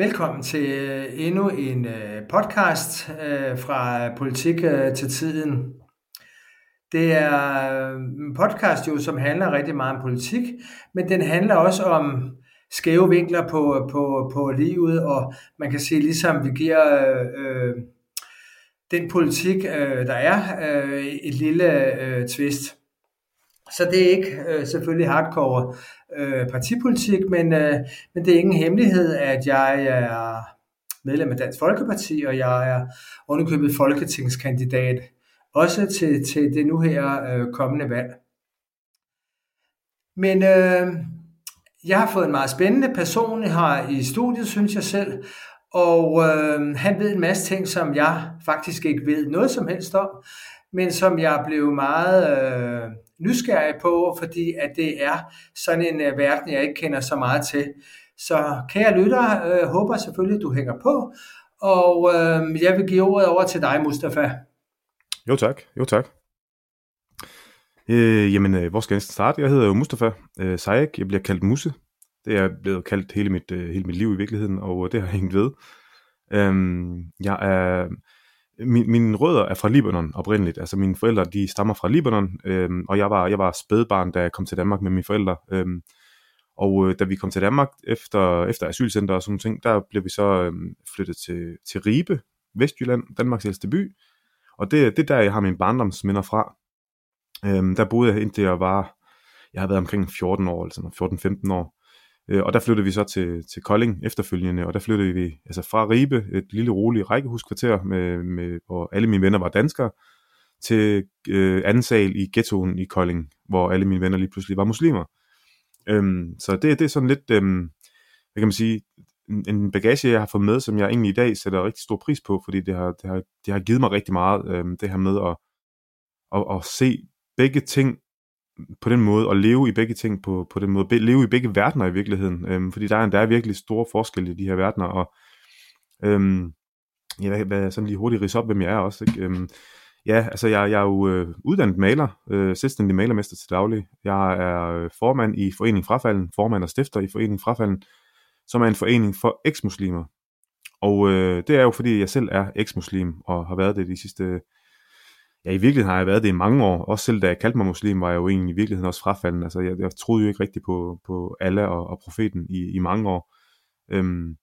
Velkommen til øh, endnu en øh, podcast øh, fra Politik til Tiden. Det er en podcast jo, som handler rigtig meget om politik, men den handler også om skæve vinkler på, på, på livet, og man kan sige, ligesom vi giver øh, den politik, øh, der er, øh, et lille øh, twist. Så det er ikke øh, selvfølgelig hardcore øh, partipolitik, men, øh, men det er ingen hemmelighed, at jeg er medlem af Dansk Folkeparti, og jeg er underkøbet folketingskandidat, også til, til det nu her øh, kommende valg. Men øh, jeg har fået en meget spændende person her i studiet, synes jeg selv, og øh, han ved en masse ting, som jeg faktisk ikke ved noget som helst om, men som jeg blev meget øh, nysgerrig på, fordi at det er sådan en uh, verden, jeg ikke kender så meget til. Så kære lytter, øh, håber selvfølgelig, du hænger på, og øh, jeg vil give ordet over til dig, Mustafa. Jo tak, jo tak. Øh, jamen, øh, hvor skal jeg starte? Jeg hedder jo Mustafa øh, Sayek, jeg bliver kaldt Musse. Det er blevet kaldt hele mit, øh, hele mit liv i virkeligheden, og øh, det har hængt ved. Øhm, jeg er min, mine rødder er fra Libanon oprindeligt. Altså mine forældre, de stammer fra Libanon, øhm, og jeg var, jeg var spædbarn, da jeg kom til Danmark med mine forældre. Øhm, og øh, da vi kom til Danmark efter, efter asylcenter og sådan ting, der blev vi så øhm, flyttet til, til Ribe, Vestjylland, Danmarks ældste by. Og det, det er der, jeg har mine barndomsminder fra. Øhm, der boede jeg indtil jeg var, jeg har været omkring 14 år, eller sådan 14-15 år. Øh, og der flyttede vi så til, til Kolding efterfølgende, og der flyttede vi altså fra Ribe, et lille roligt rækkehuskvarter, med, med, hvor alle mine venner var danskere, til øh, anden sal i ghettoen i Kolding, hvor alle mine venner lige pludselig var muslimer. Øhm, så det, det er sådan lidt, øhm, hvad kan man sige, en, en bagage, jeg har fået med, som jeg egentlig i dag sætter rigtig stor pris på, fordi det har, det har, det har givet mig rigtig meget, øhm, det her med at, at, at se begge ting på den måde, og leve i begge ting på, på den måde, be, leve i begge verdener i virkeligheden, øhm, fordi der er, der er virkelig store forskelle i de her verdener, og øhm, ja, hvad, hvad, sådan lige hurtigt rise op, hvem jeg er også, ikke? Øhm, ja, altså jeg, jeg er jo øh, uddannet maler, øh, selvstændig malermester til daglig, jeg er øh, formand i Foreningen Frafalden, formand og stifter i Foreningen Frafalden, som er en forening for eksmuslimer, og øh, det er jo fordi jeg selv er eksmuslim, og har været det de sidste ja, i virkeligheden har jeg været det i mange år. Også selv da jeg kaldte mig muslim, var jeg jo egentlig i virkeligheden også frafalden. Altså, jeg, jeg troede jo ikke rigtigt på, på Allah og, og profeten i, i mange år. Øhm,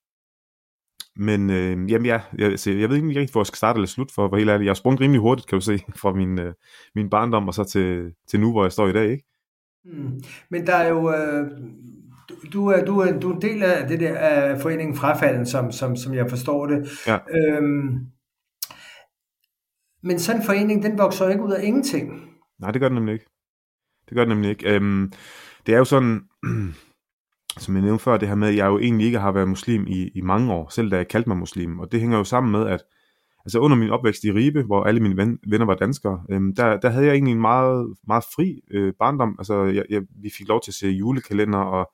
men øh, jamen, ja, jeg, altså, jeg ved ikke rigtig, hvor jeg skal starte eller slutte for, hvor helt ærligt. Jeg har sprunget rimelig hurtigt, kan du se, fra min, øh, min barndom og så til, til nu, hvor jeg står i dag, ikke? Mm. Men der er jo... Øh, du, er, du, er, du er en del af det der af foreningen Frafalden, som, som, som jeg forstår det. Ja. Øhm, men sådan en forening, den vokser ikke ud af ingenting. Nej, det gør den nemlig ikke. Det gør den nemlig ikke. Øhm, det er jo sådan, som jeg nævnte før, det her med, at jeg jo egentlig ikke har været muslim i, i mange år, selv da jeg kaldte mig muslim. Og det hænger jo sammen med, at altså under min opvækst i Ribe, hvor alle mine ven, venner var danskere, øhm, der, der havde jeg egentlig en meget, meget fri øh, barndom. Altså, jeg, jeg, vi fik lov til at se julekalender, og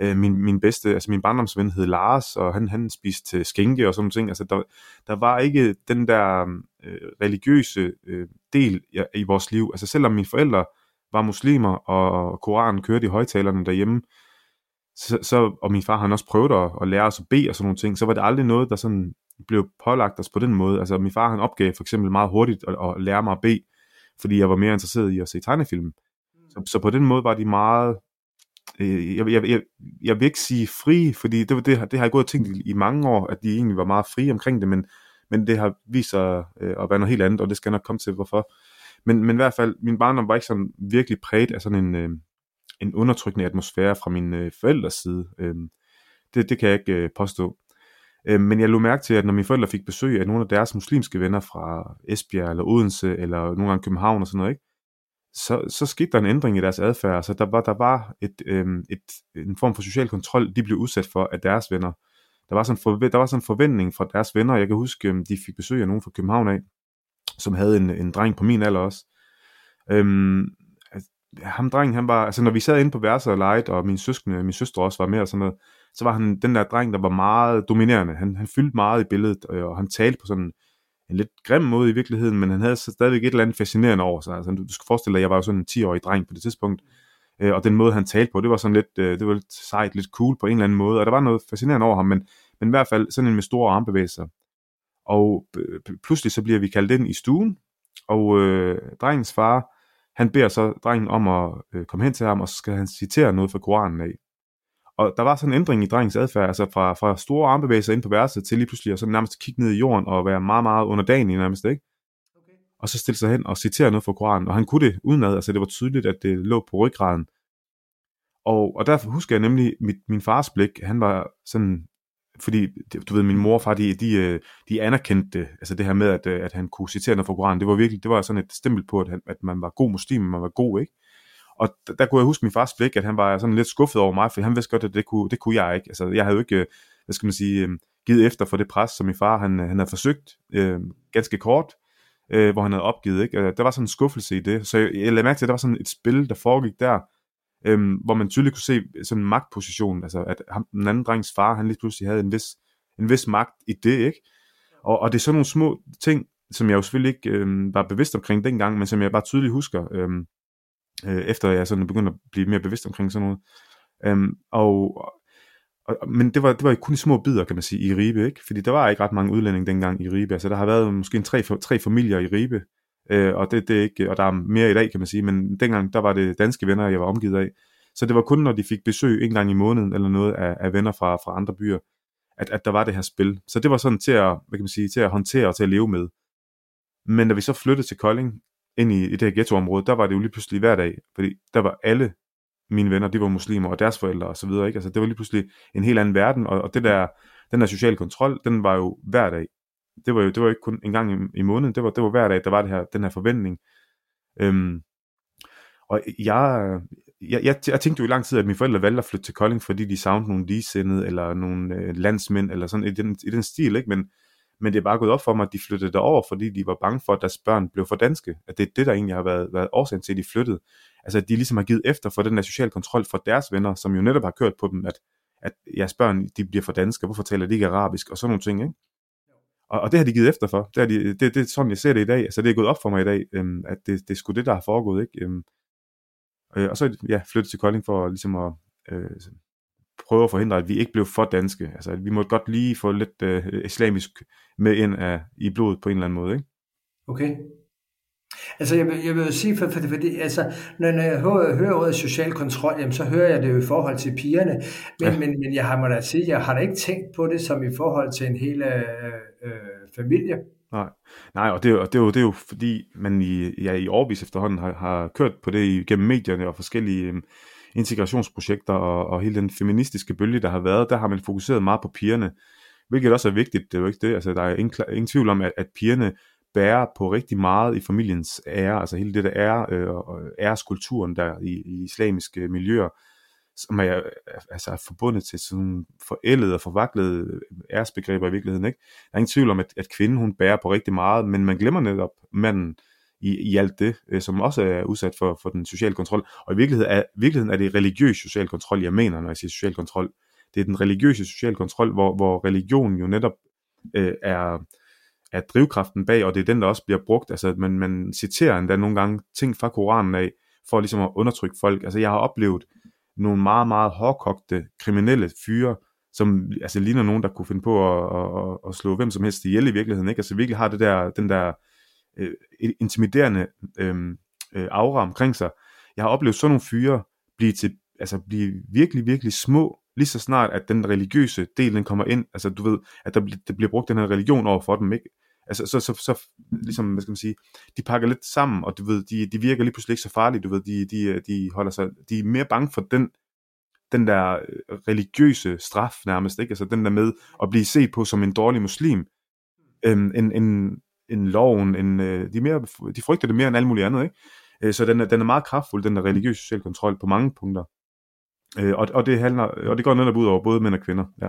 øh, min, min bedste, altså min barndomsven hed Lars, og han, han spiste skænke og sådan ting. Altså, der, der var ikke den der øh, religiøse øh, del i, i vores liv. Altså selvom mine forældre var muslimer, og Koranen kørte i højtalerne derhjemme, så, så, og min far han også prøvet at, at lære os at bede og sådan nogle ting, så var det aldrig noget, der sådan blev pålagt os på den måde. Altså min far han opgav for eksempel meget hurtigt at, at lære mig at bede, fordi jeg var mere interesseret i at se tegnefilm. Så, så på den måde var de meget, øh, jeg, jeg, jeg, jeg vil ikke sige fri, fordi det, det, det har jeg gået og tænkt i, i mange år, at de egentlig var meget frie omkring det, men men det har vist sig øh, at være noget helt andet, og det skal jeg nok komme til, hvorfor. Men, men i hvert fald, min barndom var ikke sådan virkelig præget af sådan en, øh, en undertrykkende atmosfære fra min øh, forældres side. Øh, det, det kan jeg ikke øh, påstå. Øh, men jeg lå mærke til, at når mine forældre fik besøg af nogle af deres muslimske venner fra Esbjerg eller Odense, eller nogle gange København og sådan noget, ikke? Så, så skete der en ændring i deres adfærd. Så der var, der var et, øhm, et, en form for social kontrol, de blev udsat for af deres venner der var sådan, for, der var sådan en forventning fra deres venner, jeg kan huske, øhm, de fik besøg af nogen fra København af, som havde en, en dreng på min alder også. Øhm, ham dreng, han var, altså når vi sad inde på værelset og legede, og min søskende, min søster også var med og sådan noget, så var han den der dreng, der var meget dominerende. Han, han fyldte meget i billedet, og han talte på sådan en lidt grim måde i virkeligheden, men han havde stadigvæk et eller andet fascinerende over sig. Altså, du, du skal forestille dig, at jeg var jo sådan en 10-årig dreng på det tidspunkt, Øh, og den måde, han talte på, det var sådan lidt, øh, det var lidt sejt, lidt cool på en eller anden måde, og der var noget fascinerende over ham, men, men i hvert fald sådan en med store armbevægelser. Og pludselig så bliver vi kaldt ind i stuen, og øh, drengens far, han beder så drengen om at øh, komme hen til ham, og så skal han citere noget fra Koranen af. Og der var sådan en ændring i drengens adfærd, altså fra, fra store armbevægelser ind på værelset til lige pludselig at så nærmest kigge ned i jorden og være meget, meget underdanig nærmest, ikke? Okay. Og så stille sig hen og citere noget fra Koranen, og han kunne det udenad, altså det var tydeligt, at det lå på ryggraden. Og, og derfor husker jeg nemlig mit, min fars blik, han var sådan fordi du ved, min mor og far, de, de, øh, de anerkendte det, altså det her med, at, øh, at han kunne citere noget fra Koranen, det var virkelig, det var sådan et stempel på, at, han, at man var god muslim, man var god, ikke? Og der, der kunne jeg huske min fars blik, at han var sådan lidt skuffet over mig, for han vidste godt, at det kunne, det kunne jeg ikke. Altså, jeg havde jo ikke, øh, hvad skal man sige, øh, givet efter for det pres, som min far, han, øh, han havde forsøgt øh, ganske kort, øh, hvor han havde opgivet, ikke? Der var sådan en skuffelse i det, så jeg, jeg lagde mærke til, at der var sådan et spil, der foregik der, øh, hvor man tydeligt kunne se sådan en magtposition, altså at ham, den anden drengs far, han lige pludselig havde en vis, en vis magt i det, ikke? Og, og det er sådan nogle små ting, som jeg jo selvfølgelig ikke øh, var bevidst omkring dengang, men som jeg bare tydeligt husker, Øh, øh, efter jeg sådan begyndte at blive mere bevidst omkring sådan noget. Øhm, og, og, men det var, det var kun i små bidder, kan man sige, i Ribe, ikke? Fordi der var ikke ret mange udlændinge dengang i Ribe. Altså der har været måske en tre, tre familier i Ribe, øh, og, det, det er ikke, og der er mere i dag, kan man sige, men dengang, der var det danske venner, jeg var omgivet af. Så det var kun, når de fik besøg en gang i måneden, eller noget af, af venner fra, fra andre byer, at, at der var det her spil. Så det var sådan til at, hvad kan man sige, til at håndtere og til at leve med. Men da vi så flyttede til Kolding, ind i, i det her ghettoområde, der var det jo lige pludselig hver dag, fordi der var alle mine venner, de var muslimer, og deres forældre og så videre, ikke? Altså, det var lige pludselig en helt anden verden, og, og det der, den der sociale kontrol, den var jo hver dag det var jo det var ikke kun en gang i, i måneden, det var, det var hver dag, der var det her, den her forventning. Øhm, og jeg, jeg, jeg, jeg tænkte jo i lang tid, at mine forældre valgte at flytte til Kolding, fordi de savnede nogle ligesindede, eller nogle øh, landsmænd, eller sådan i den, i den stil, ikke? Men, men det er bare gået op for mig, at de flyttede derover, fordi de var bange for, at deres børn blev for danske. At det er det, der egentlig har været, været årsagen til, at de flyttede. Altså, at de ligesom har givet efter for den der social kontrol for deres venner, som jo netop har kørt på dem, at, at jeres børn, de bliver for danske, hvorfor taler de ikke arabisk, og sådan nogle ting, ikke? Og, og det har de givet efter for. Det, har de, det, det er sådan, jeg ser det i dag. Altså, det er gået op for mig i dag, øhm, at det, det er sgu det, der har foregået. Ikke? Øhm, øh, og så ja, flyttet til Kolding for ligesom at øh, prøve at forhindre, at vi ikke blev for danske. Altså, at vi måtte godt lige få lidt øh, islamisk med ind af, i blodet på en eller anden måde. Ikke? Okay. Altså, jeg, jeg vil sige, for, for, fordi, altså, når, når jeg hører, hører ordet social kontrol, jamen, så hører jeg det jo i forhold til pigerne, men, ja. men, men jeg har må da sige, jeg har da ikke tænkt på det som i forhold til en hel øh, øh, familie. Nej, Nej og, det, og det, er jo, det er jo fordi, man i, ja, i årvis efterhånden har, har kørt på det gennem medierne og forskellige um, integrationsprojekter og, og hele den feministiske bølge, der har været, der har man fokuseret meget på pigerne, hvilket også er vigtigt, det er jo ikke det, altså der er ingen, ingen tvivl om, at, at pigerne bærer på rigtig meget i familiens ære, altså hele det der ære, øh, æreskulturen der i, i islamiske miljøer, som er, altså er forbundet til sådan forældede og forvaklede æresbegreber i virkeligheden. Ikke? Der er ingen tvivl om, at, at kvinden hun bærer på rigtig meget, men man glemmer netop manden i, i alt det, øh, som også er udsat for, for den sociale kontrol. Og i virkeligheden er, virkeligheden er det religiøs social kontrol, jeg mener, når jeg siger social kontrol. Det er den religiøse social kontrol, hvor, hvor religion jo netop øh, er, er drivkraften bag, og det er den, der også bliver brugt. Altså, man, man citerer endda nogle gange ting fra Koranen af, for ligesom at undertrykke folk. Altså, jeg har oplevet nogle meget, meget hårdkogte kriminelle fyre, som altså ligner nogen, der kunne finde på at, at, at slå hvem som helst ihjel i virkeligheden. Ikke? Altså virkelig har det der, den der øh, intimiderende øhm, øh, aura omkring sig. Jeg har oplevet sådan nogle fyre blive, til, altså blive virkelig, virkelig små, lige så snart, at den religiøse del, den kommer ind, altså du ved, at der, der bliver brugt den her religion over for dem, ikke? altså så, så, så ligesom, hvad skal man sige, de pakker lidt sammen, og du ved, de, de virker lige pludselig ikke så farlige, du ved, de, de, de holder sig, de er mere bange for den, den der øh, religiøse straf nærmest, ikke? Altså den der med at blive set på som en dårlig muslim, øhm, en, en, en loven, en, øh, de, mere, de frygter det mere end alt muligt andet, ikke? Øh, så den er, den er meget kraftfuld, den der religiøse social kontrol på mange punkter. og, og, det handler, og det går netop ud over både mænd og kvinder, ja.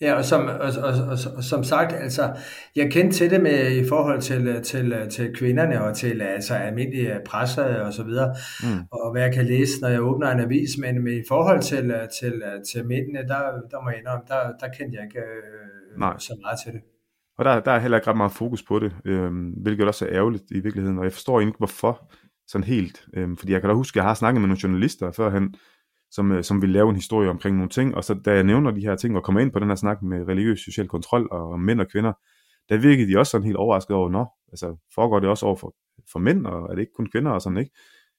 Ja, og som, og, og, og, og som sagt, altså, jeg kendte til det med i forhold til, til, til kvinderne og til altså, almindelige presser og så videre, mm. og hvad jeg kan læse, når jeg åbner en avis, men med i forhold til, til, til mændene, der, der må jeg indrømme, der, der kendte jeg ikke øh, Nej. så meget til det. Og der, der er heller ikke ret meget fokus på det, øh, hvilket også er ærgerligt i virkeligheden, og jeg forstår ikke, hvorfor sådan helt. Øhm, fordi jeg kan da huske, at jeg har snakket med nogle journalister førhen, som, øh, som ville lave en historie omkring nogle ting, og så da jeg nævner de her ting og kommer ind på den her snak med religiøs social kontrol og mænd og kvinder, der virkede de også sådan helt overrasket over, nå, altså foregår det også over for, for mænd, og er det ikke kun kvinder og sådan, ikke?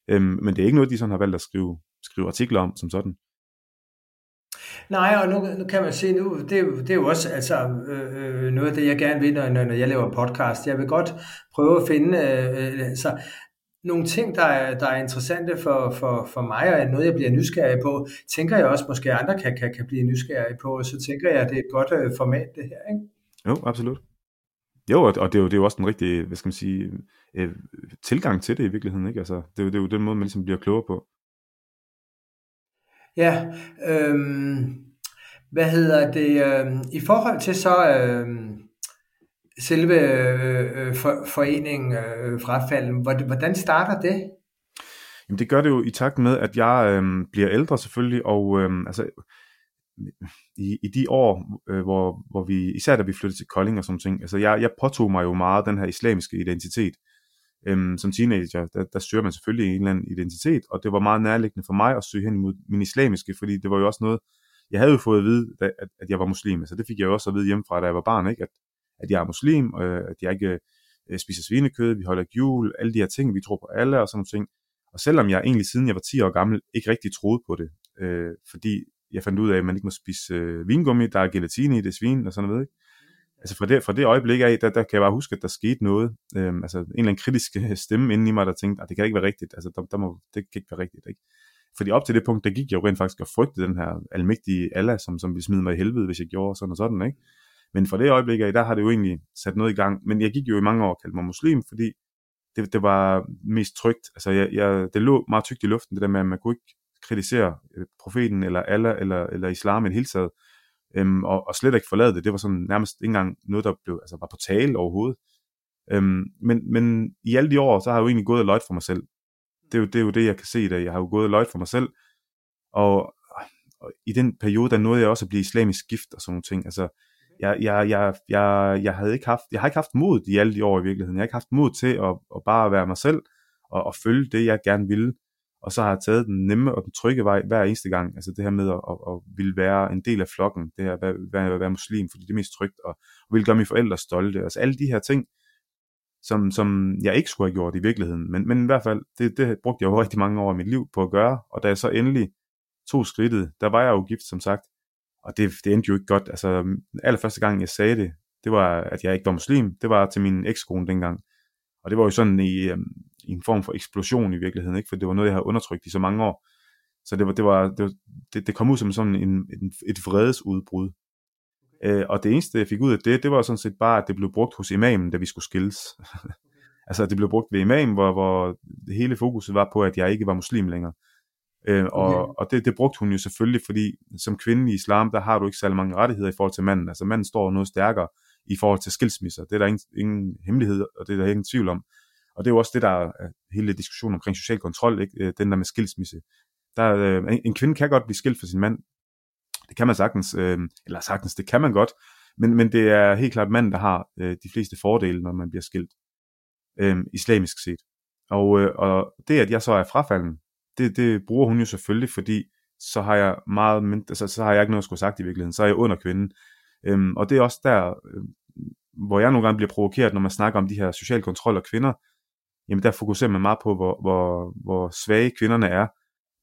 Øhm, men det er ikke noget, de sådan har valgt at skrive, skrive artikler om som sådan. Nej, og nu, nu kan man se, nu, det, det er jo også altså, øh, øh, noget af det, jeg gerne vil, når, når jeg laver podcast. Jeg vil godt prøve at finde øh, øh, altså, nogle ting, der er, der er interessante for, for, for mig, og noget, jeg bliver nysgerrig på, tænker jeg også, måske andre kan, kan, kan blive nysgerrige på, og så tænker jeg, at det er et godt øh, format, det her. Ikke? Jo, absolut. Jo, og det er jo, det er jo også en rigtig, hvad skal man sige, øh, tilgang til det i virkeligheden, ikke? Altså, det, er jo, det er jo den måde, man ligesom bliver klogere på. Ja, øhm, hvad hedder det, Øh, i forhold til så øhm, øh, selve øh, for, foreningen øh, frafalden, hvordan starter det? Jamen det gør det jo i takt med, at jeg øh, bliver ældre selvfølgelig, og øh, altså, i, i de år, øh, hvor, hvor vi, især da vi flyttede til Kolding og sådan ting, altså jeg, jeg påtog mig jo meget den her islamiske identitet. Øhm, som teenager, der, der søger man selvfølgelig en eller anden identitet, og det var meget nærliggende for mig at søge hen imod min islamiske, fordi det var jo også noget, jeg havde jo fået at vide, at, at jeg var muslim, altså det fik jeg jo også at vide hjemmefra, da jeg var barn, ikke? At, at jeg er muslim, og at jeg ikke øh, spiser svinekød, vi holder jul, alle de her ting, vi tror på alle og sådan nogle ting. Og selvom jeg egentlig siden jeg var 10 år gammel ikke rigtig troede på det, øh, fordi jeg fandt ud af, at man ikke må spise øh, vingummi, der er gelatine i det svin og sådan noget, ikke? Altså fra det, fra det øjeblik af, der, der kan jeg bare huske, at der skete noget. Øhm, altså en eller anden kritisk øh, stemme inde i mig, der tænkte, at det kan ikke være rigtigt. Altså der, der må, det kan ikke være rigtigt. Ikke? Fordi op til det punkt, der gik jeg jo rent faktisk og frygte den her almægtige Allah, som, som ville smide mig i helvede, hvis jeg gjorde sådan og sådan. Ikke? Men fra det øjeblik af, der har det jo egentlig sat noget i gang. Men jeg gik jo i mange år og kaldte mig muslim, fordi det, det var mest trygt. Altså jeg, jeg, det lå meget tygt i luften, det der med, at man kunne ikke kritisere øh, profeten eller Allah eller, eller islam i det hele taget øhm, og, og slet ikke forlade det. Det var sådan nærmest ikke engang noget, der blev, altså, var på tale overhovedet. Øhm, men, men i alle de år, så har jeg jo egentlig gået og løjt for mig selv. Det er, jo, det er jo det, jeg kan se i dag. Jeg har jo gået og løjt for mig selv, og, og i den periode, der nåede jeg også at blive islamisk gift og sådan nogle ting. Altså, jeg, jeg, jeg, jeg, jeg, havde ikke haft, jeg har ikke haft mod i alle de år i virkeligheden. Jeg har ikke haft mod til at, at bare være mig selv og, og følge det, jeg gerne ville og så har jeg taget den nemme og den trygge vej hver eneste gang, altså det her med at, at, at ville være en del af flokken, det her at være, at være muslim, fordi det er mest trygt, og, og ville gøre mine forældre stolte, altså alle de her ting, som, som jeg ikke skulle have gjort i virkeligheden, men, men i hvert fald, det, det brugte jeg jo rigtig mange år af mit liv på at gøre, og da jeg så endelig tog skridtet, der var jeg jo gift, som sagt, og det, det endte jo ikke godt, altså allerførste gang jeg sagde det, det var, at jeg ikke var muslim, det var til min ekskone dengang, og det var jo sådan i, øhm, i en form for eksplosion i virkeligheden, ikke? for det var noget, jeg havde undertrykt i så mange år. Så det, var, det, var, det, var, det, det kom ud som sådan en, en, et vredesudbrud. Øh, og det eneste, jeg fik ud af det, det var sådan set bare, at det blev brugt hos imamen, da vi skulle skilles. altså, det blev brugt ved imamen, hvor, hvor hele fokuset var på, at jeg ikke var muslim længere. Øh, og okay. og det, det brugte hun jo selvfølgelig, fordi som kvinde i islam, der har du ikke særlig mange rettigheder i forhold til manden. Altså manden står noget stærkere i forhold til skilsmisser. Det er der ingen, ingen hemmelighed, og det er der ingen tvivl om. Og det er jo også det, der er hele diskussionen omkring social kontrol, ikke? Øh, den der med skilsmisse. Der, øh, en kvinde kan godt blive skilt fra sin mand. Det kan man sagtens, øh, eller sagtens, det kan man godt, men, men det er helt klart manden, der har øh, de fleste fordele, når man bliver skilt, øh, islamisk set. Og, øh, og det, at jeg så er frafalden, det, det bruger hun jo selvfølgelig, fordi så har jeg meget mindre, altså, så har jeg ikke noget at skulle sagt i virkeligheden, så er jeg under kvinden. Øhm, og det er også der, øh, hvor jeg nogle gange bliver provokeret, når man snakker om de her social kontrol og kvinder, jamen der fokuserer man meget på, hvor, hvor, hvor svage kvinderne er.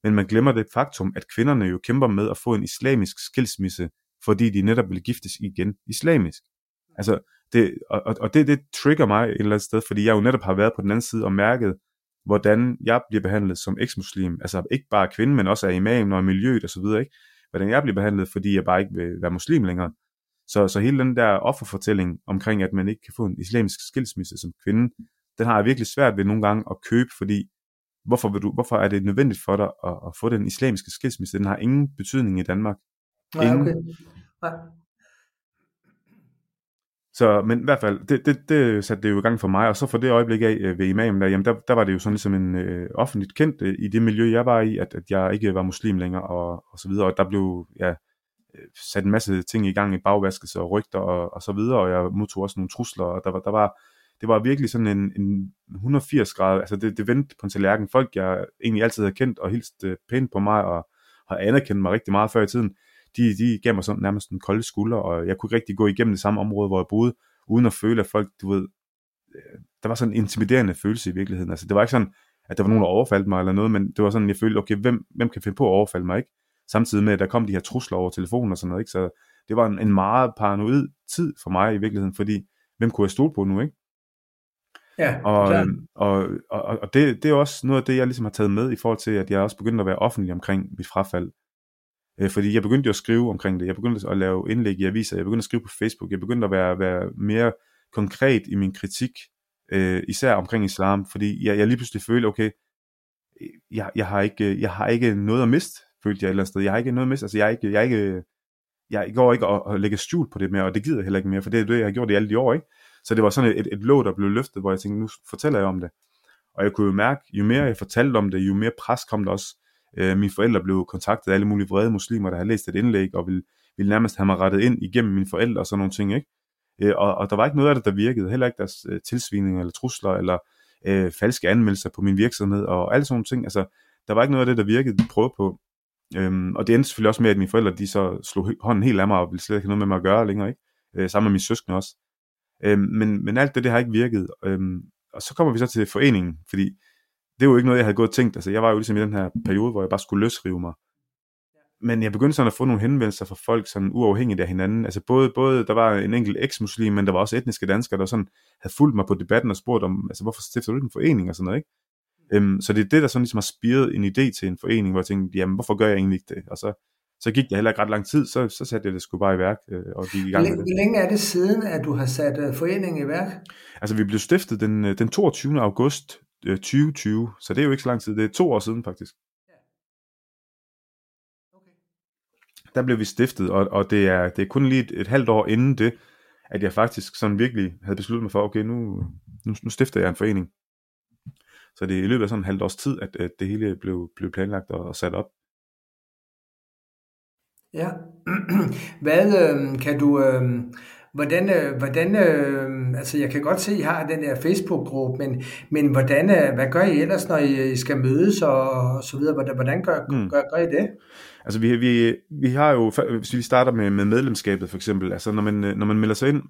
Men man glemmer det faktum, at kvinderne jo kæmper med at få en islamisk skilsmisse, fordi de netop vil giftes igen islamisk. Altså, det, og, og det, det trigger mig et eller andet sted, fordi jeg jo netop har været på den anden side og mærket, hvordan jeg bliver behandlet som eksmuslim. Altså ikke bare kvinde, men også af imamen og miljøet osv. Ikke? Hvordan jeg bliver behandlet, fordi jeg bare ikke vil være muslim længere. Så, så hele den der offerfortælling omkring, at man ikke kan få en islamisk skilsmisse som kvinde, den har jeg virkelig svært ved nogle gange at købe, fordi hvorfor, vil du, hvorfor er det nødvendigt for dig at, at få den islamiske skilsmisse? Den har ingen betydning i Danmark. Ingen. Nej, okay. Nej. Så, men i hvert fald, det, det, det satte det jo i gang for mig, og så for det øjeblik af øh, ved imamen der, jamen der, der var det jo sådan ligesom en øh, offentligt kendt øh, i det miljø, jeg var i, at, at jeg ikke var muslim længere, og, og så videre, og der blev, ja, Øh, sat en masse ting i gang i bagvaskelse og rygter og, og så videre, og jeg modtog også nogle trusler, og der var, der var det var virkelig sådan en, en 180 grad, altså det, det vendte på en tallerken. Folk, jeg egentlig altid havde kendt og hilst øh, pænt på mig, og har anerkendt mig rigtig meget før i tiden, de, de gav mig sådan nærmest en kold skulder, og jeg kunne ikke rigtig gå igennem det samme område, hvor jeg boede, uden at føle, at folk, du ved, øh, der var sådan en intimiderende følelse i virkeligheden. Altså det var ikke sådan, at der var nogen, der overfaldt mig eller noget, men det var sådan, jeg følte, okay, hvem, hvem kan finde på at overfalde mig, ikke? Samtidig med, at der kom de her trusler over telefonen og sådan noget, ikke? Så det var en, en meget paranoid tid for mig i virkeligheden, fordi hvem kunne jeg stole på nu, ikke? Ja, og, øhm, og, og, og det, det er også noget af det, jeg ligesom har taget med i forhold til, at jeg også begyndte at være offentlig omkring mit frafald. Øh, fordi jeg begyndte jo at skrive omkring det, jeg begyndte at lave indlæg i aviser, jeg begyndte at skrive på Facebook, jeg begyndte at være, være mere konkret i min kritik, øh, især omkring islam, fordi jeg, jeg lige pludselig følte, okay, jeg, jeg, har ikke, jeg har ikke noget at miste, følte jeg et eller andet sted. Jeg har ikke noget at altså jeg er ikke, jeg er ikke, jeg går ikke og, og lægge skjul på det mere, og det gider jeg heller ikke mere, for det er det, jeg har gjort i alle de år, ikke? Så det var sådan et, et, et låg, der blev løftet, hvor jeg tænkte, nu fortæller jeg om det. Og jeg kunne jo mærke, jo mere jeg fortalte om det, jo mere pres kom der også. Øh, mine forældre blev kontaktet af alle mulige vrede muslimer, der havde læst et indlæg, og ville, ville nærmest have mig rettet ind igennem mine forældre og sådan nogle ting, ikke? Øh, og, og der var ikke noget af det, der virkede. Heller ikke deres øh, tilsvininger eller trusler, eller øh, falske anmeldelser på min virksomhed, og alle sådan nogle ting. Altså, der var ikke noget af det, der virkede, de prøvede på. Øhm, og det endte selvfølgelig også med, at mine forældre, de så slog hånden helt af mig, og ville slet ikke have noget med mig at gøre længere, ikke? Øh, sammen med mine søskende også. Øhm, men, men alt det, det har ikke virket. Øhm, og så kommer vi så til foreningen, fordi det er jo ikke noget, jeg havde gået og tænkt. Altså, jeg var jo ligesom i den her periode, hvor jeg bare skulle løsrive mig. Men jeg begyndte sådan at få nogle henvendelser fra folk, sådan uafhængigt af hinanden. Altså både, både der var en enkelt eks-muslim, men der var også etniske danskere, der sådan havde fulgt mig på debatten og spurgt om, altså hvorfor stifter du ikke en forening og sådan noget, ikke? Øhm, så det er det, der sådan ligesom har spiret en idé til en forening, hvor jeg tænkte, jamen hvorfor gør jeg egentlig ikke det? Og så, så gik det heller ikke ret lang tid, så, så satte jeg det sgu bare i værk øh, og gik i gang med det. Hvor længe er det siden, at du har sat uh, foreningen i værk? Altså vi blev stiftet den, øh, den 22. august øh, 2020, så det er jo ikke så lang tid, det er to år siden faktisk. Der blev vi stiftet, og, og det, er, det er kun lige et, et halvt år inden det, at jeg faktisk sådan virkelig havde besluttet mig for, okay, nu, nu, nu stifter jeg en forening. Så det er i løbet af sådan en halvt års tid, at, at det hele blev, blev planlagt og, og sat op. Ja. Hvad øh, kan du... Øh, hvordan, øh, hvordan øh, altså jeg kan godt se, at I har den der Facebook-gruppe, men, men hvordan, øh, hvad gør I ellers, når I, I skal mødes og, og så videre? Hvordan, hvordan gør, mm. gør, gør I det? Altså vi, vi, vi har jo, hvis vi starter med, med medlemskabet for eksempel, altså når man, når man melder sig ind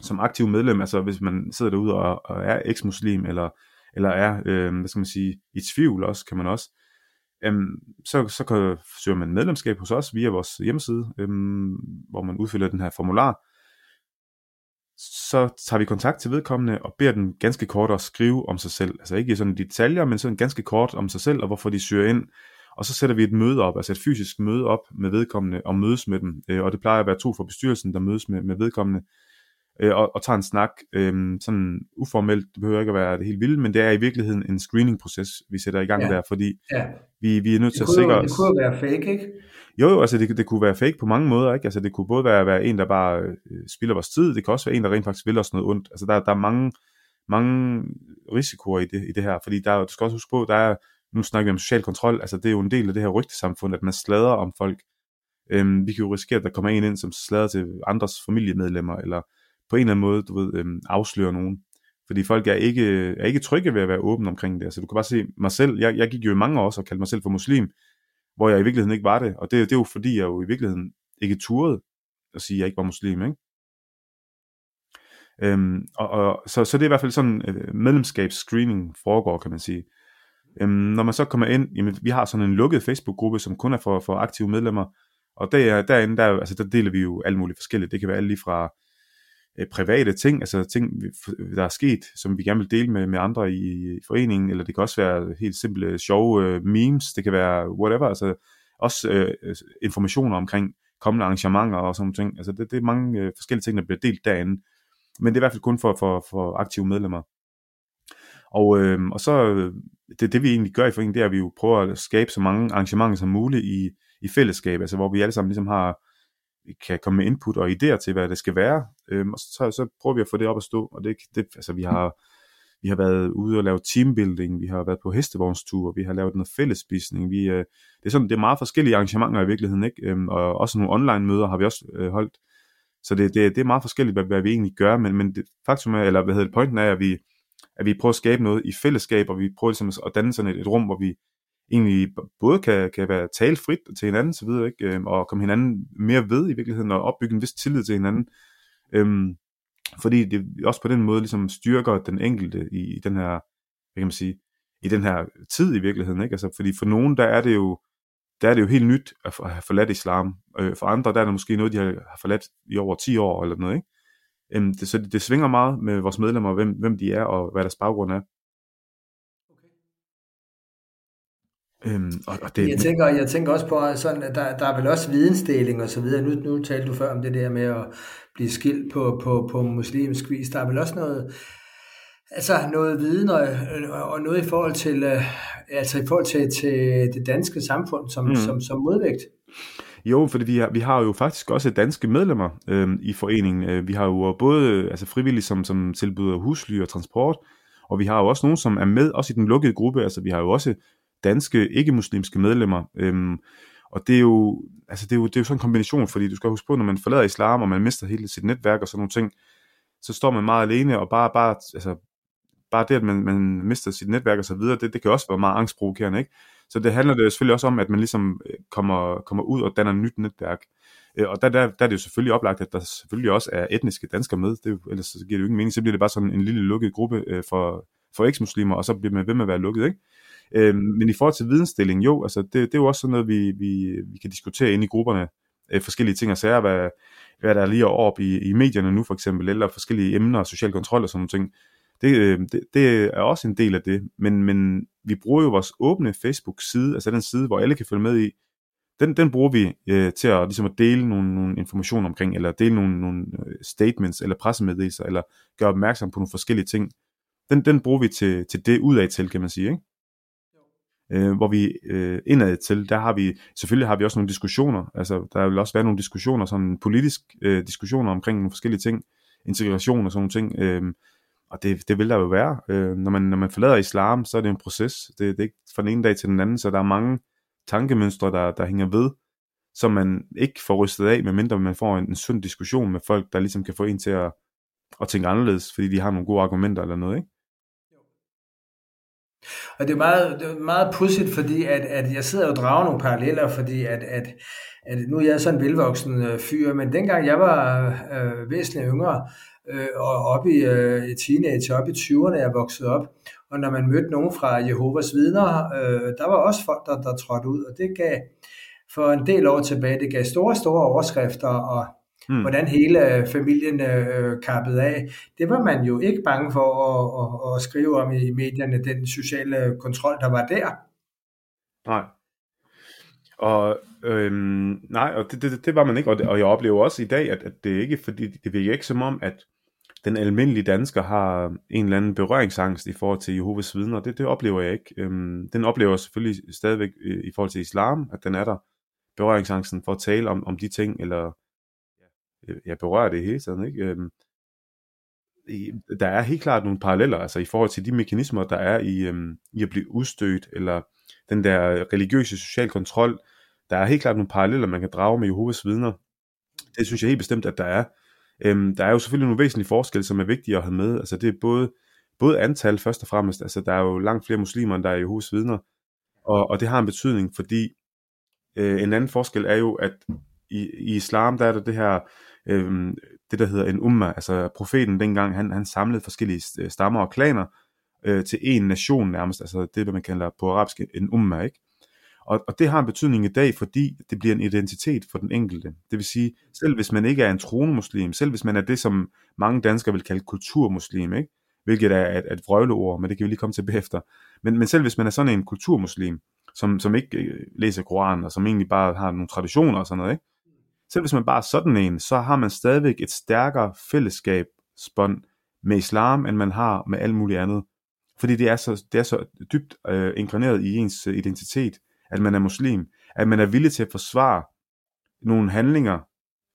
som aktiv medlem, altså hvis man sidder derude og, og er eks-muslim, eller eller er, øh, hvad skal man sige, i tvivl også, kan man også, øhm, så, så kan, søger man medlemskab hos os via vores hjemmeside, øhm, hvor man udfylder den her formular. Så tager vi kontakt til vedkommende og beder den ganske kort at skrive om sig selv. Altså ikke i sådan detaljer, men sådan ganske kort om sig selv og hvorfor de søger ind. Og så sætter vi et møde op, altså et fysisk møde op med vedkommende og mødes med dem. Øh, og det plejer at være to fra bestyrelsen, der mødes med, med vedkommende øh, og, og tager en snak, øh, sådan uformelt, det behøver ikke at være det helt vilde, men det er i virkeligheden en screening-proces, vi sætter i gang ja. der, fordi ja. vi, vi er nødt til at sikre os... Det kunne være fake, ikke? Jo, jo, altså det, det kunne være fake på mange måder, ikke? Altså det kunne både være, være en, der bare øh, spilder vores tid, det kan også være en, der rent faktisk vil os noget ondt. Altså der, der er mange, mange risikoer i det, i det her, fordi der, du skal også huske på, der er, nu snakker vi om social kontrol, altså det er jo en del af det her rygtesamfund, at man slader om folk. Øhm, vi kan jo risikere, at der kommer en ind, som slader til andres familiemedlemmer, eller på en eller anden måde, du ved, øhm, afsløre nogen. Fordi folk er ikke, øh, er ikke trygge ved at være åbne omkring det. Altså du kan bare se mig selv, jeg, jeg gik jo i mange år og kaldte mig selv for muslim, hvor jeg i virkeligheden ikke var det. Og det, det er jo fordi, jeg jo i virkeligheden ikke turede at sige, at jeg ikke var muslim, ikke? Øhm, og, og, så, så det er i hvert fald sådan, øh, medlemskabsscreening foregår, kan man sige. Øhm, når man så kommer ind, jamen, vi har sådan en lukket Facebook-gruppe, som kun er for, for aktive medlemmer, og der, derinde, der, altså, der deler vi jo alle mulige forskellige. Det kan være alt lige fra øh, private ting, altså ting, der er sket, som vi gerne vil dele med, med andre i, i foreningen, eller det kan også være helt simple sjove øh, memes, det kan være whatever, altså også øh, øh informationer omkring kommende arrangementer og sådan ting. Altså det, det er mange øh, forskellige ting, der bliver delt derinde. Men det er i hvert fald kun for, for, for aktive medlemmer. Og, øh, og så, øh, det, det vi egentlig gør i foreningen, det er, at vi jo prøver at skabe så mange arrangementer som muligt i, i fællesskab, altså hvor vi alle sammen ligesom har kan komme med input og idéer til, hvad det skal være, øhm, og så, så prøver vi at få det op at stå, og det, det altså vi har, vi har været ude og lave teambuilding, vi har været på hestevognstur, vi har lavet noget fællesspisning, vi, øh, det, er sådan, det er meget forskellige arrangementer i virkeligheden, ikke? Øhm, og også nogle online møder har vi også øh, holdt, Så det, det, det er meget forskelligt, hvad, hvad vi egentlig gør, men, men det, faktum er, eller hvad hedder det, pointen er, at vi, at vi prøver at skabe noget i fællesskab, og vi prøver ligesom at danne sådan et, et rum, hvor vi egentlig både kan, kan være tale frit til hinanden, så videre, ikke? Øhm, og komme hinanden mere ved i virkeligheden, og opbygge en vis tillid til hinanden. Øhm, fordi det også på den måde ligesom styrker den enkelte i, i den her, hvad kan man sige, i den her tid i virkeligheden, ikke? Altså, fordi for nogen, der er det jo, der er det jo helt nyt at have forladt islam. Øh, for andre, der er det måske noget, de har forladt i over 10 år eller noget, ikke? Øhm, det, så det, det svinger meget med vores medlemmer, hvem, hvem de er og hvad deres baggrund er. Øhm, og, og det, jeg, tænker, jeg tænker også på, sådan, at der, der er vel også vidensdeling og så videre. Nu, nu talte du før om det der med at blive skilt på, på, på muslimsk vis. Der er vel også noget, altså noget viden og, og noget i forhold til, øh, altså i forhold til, til det danske samfund som, mm. som, som modvægt. Jo, fordi vi har, vi har jo faktisk også danske medlemmer øh, i foreningen. Øh, vi har jo både altså frivillige, som, som tilbyder husly og transport, og vi har jo også nogen, som er med, også i den lukkede gruppe. Altså vi har jo også danske ikke-muslimske medlemmer. Øhm, og det er, jo, altså det, er jo, det er jo sådan en kombination, fordi du skal huske på, når man forlader islam, og man mister hele sit netværk og sådan nogle ting, så står man meget alene, og bare, bare, altså, bare det, at man, man mister sit netværk og så videre, det, det kan også være meget angstprovokerende, ikke? Så det handler det selvfølgelig også om, at man ligesom øh, kommer, kommer ud og danner et nyt netværk. Øh, og der, der, der er det jo selvfølgelig oplagt, at der selvfølgelig også er etniske danskere med, det er jo, ellers giver det jo ingen mening, så bliver det bare sådan en lille lukket gruppe øh, for, for eksmuslimer, og så bliver man ved med at være lukket, ikke? Øhm, men i forhold til vidensdeling, jo, altså det, det er jo også sådan noget, vi, vi, vi kan diskutere inde i grupperne, øh, forskellige ting og sager, hvad, hvad der er lige op i, i medierne nu for eksempel, eller forskellige emner, social kontrol og sådan nogle ting. Det, øh, det, det er også en del af det, men, men vi bruger jo vores åbne Facebook-side, altså den side, hvor alle kan følge med i, den, den bruger vi øh, til at, ligesom at dele nogle, nogle informationer omkring, eller dele nogle, nogle øh, statements, eller pressemeddelelser, eller gøre opmærksom på nogle forskellige ting. Den, den bruger vi til, til det udad til, kan man sige. Ikke? Øh, hvor vi øh, indad til, der har vi, selvfølgelig har vi også nogle diskussioner, altså der vil også være nogle diskussioner, sådan politisk øh, diskussioner omkring nogle forskellige ting, integration og sådan nogle ting, øh, og det, det vil der jo være. Øh, når, man, når man forlader islam, så er det en proces, det, det er ikke fra den ene dag til den anden, så der er mange tankemønstre, der, der hænger ved, som man ikke får rystet af, medmindre man får en, en sund diskussion med folk, der ligesom kan få en til at, at tænke anderledes, fordi de har nogle gode argumenter eller noget, ikke? Og det er meget, det er meget pudsigt, fordi at, at jeg sidder og drager nogle paralleller, fordi at, at, at nu er jeg sådan en velvoksen øh, fyr, men dengang jeg var øh, væsentligt yngre, øh, og op i øh, teenage, op i 20'erne, jeg voksede op, og når man mødte nogen fra Jehovas vidner, øh, der var også folk, der, der trådte ud, og det gav for en del år tilbage, det gav store, store overskrifter, og mm. hvordan hele familien øh, kappede af. Det var man jo ikke bange for at, at, at skrive om i medierne, den sociale kontrol, der var der. Nej. Og øhm, nej, og det, det, det var man ikke, og, det, og jeg oplever også i dag, at, at det ikke, fordi det virker ikke som om, at den almindelige dansker har en eller anden berøringsangst i forhold til Jehovas vidner. Det, det oplever jeg ikke. Øhm, den oplever jeg selvfølgelig stadigvæk i, i forhold til islam, at den er der. Berøringsangsten for at tale om, om de ting, eller Øh, jeg berører det hele tiden, ikke? Øhm, der er helt klart nogle paralleller, altså i forhold til de mekanismer, der er i, øhm, i at blive udstødt, eller den der religiøse social kontrol, der er helt klart nogle paralleller, man kan drage med Jehovas vidner. Det synes jeg helt bestemt, at der er. Øhm, der er jo selvfølgelig nogle væsentlige forskelle, som er vigtige at have med. Altså det er både, både antal først og fremmest, altså der er jo langt flere muslimer, end der er Jehovas vidner, og, og det har en betydning, fordi øh, en anden forskel er jo, at i, i islam, der er der det her øh, det, der hedder en umma, altså profeten dengang, han, han samlede forskellige øh, stammer og klaner øh, til en nation nærmest, altså det, hvad man kalder på arabisk en umma, ikke? Og, og det har en betydning i dag, fordi det bliver en identitet for den enkelte. Det vil sige, selv hvis man ikke er en troende muslim, selv hvis man er det, som mange danskere vil kalde kulturmuslim, ikke? hvilket er et, et vrøvleord, men det kan vi lige komme til bagefter. Men, men selv hvis man er sådan en kulturmuslim, som, som ikke øh, læser Koranen, og som egentlig bare har nogle traditioner og sådan noget, ikke? Selv hvis man bare er sådan en, så har man stadigvæk et stærkere fællesskabsbånd med islam, end man har med alt muligt andet. Fordi det er så, det er så dybt øh, inkarneret i ens øh, identitet, at man er muslim, at man er villig til at forsvare nogle handlinger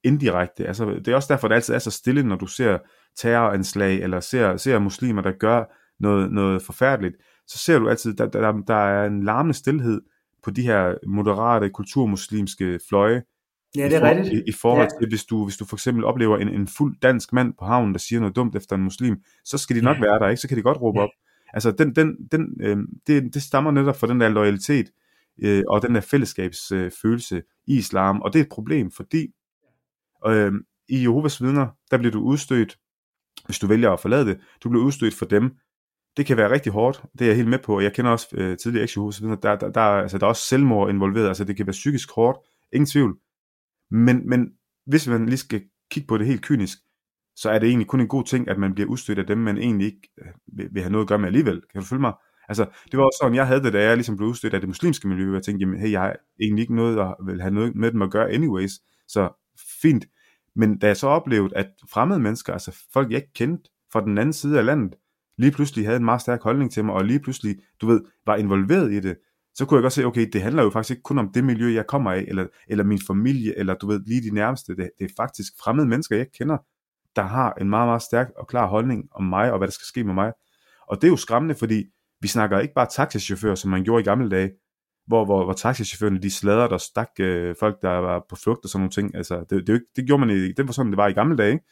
indirekte. Altså, det er også derfor, det altid er så stille, når du ser terroranslag, eller ser, ser muslimer, der gør noget, noget forfærdeligt, så ser du altid, der, der, der er en larmende stillhed på de her moderate kulturmuslimske fløje, Ja, det er rigtigt. i, i forhold Ja. til, hvis du, hvis du for eksempel oplever en, en fuld dansk mand på havnen, der siger noget dumt efter en muslim, så skal de nok Ja. være der, ikke? Så kan de godt råbe Ja. op. Altså, den, den, den, øh, det, det stammer netop fra den der loyalitet, øh, og den der fællesskabsfølelse øh, i islam, og det er et problem, fordi øh, i Jehovas vidner, der bliver du udstødt, hvis du vælger at forlade det, du bliver udstødt for dem. Det kan være rigtig hårdt, det er jeg helt med på, og jeg kender også øh, tidligere eks Jehovas vidner, der, der, der, er- altså, der er også selvmord involveret, altså det kan være psykisk hårdt, ingen tvivl. Men, men hvis man lige skal kigge på det helt kynisk, så er det egentlig kun en god ting, at man bliver udstødt af dem, man egentlig ikke øh, vil, vil have noget at gøre med alligevel. Kan du følge mig? Altså, det var også sådan, jeg havde det, da jeg ligesom blev udstødt af det muslimske miljø, hvor jeg tænkte, jamen, hey, jeg har egentlig ikke noget at vil have noget med dem at gøre anyways, så fint. Men da jeg så oplevede, at fremmede mennesker, altså folk jeg ikke kendte fra den anden side af landet, lige pludselig havde en meget stærk holdning til mig, og lige pludselig, du ved, var involveret i det, så kunne jeg godt se, okay, det handler jo faktisk ikke kun om det miljø, jeg kommer af, eller, eller min familie, eller du ved, lige de nærmeste. Det, det er faktisk fremmede mennesker, jeg ikke kender, der har en meget, meget stærk og klar holdning om mig, og hvad der skal ske med mig. Og det er jo skræmmende, fordi vi snakker ikke bare taxichauffører, som man gjorde i gamle dage, hvor, hvor, hvor taxichaufførerne de sladrede og stak øh, folk, der var på flugt og sådan nogle ting. Altså, det, det, er jo ikke, det gjorde man i, det var sådan, det var i gamle dage. Ikke?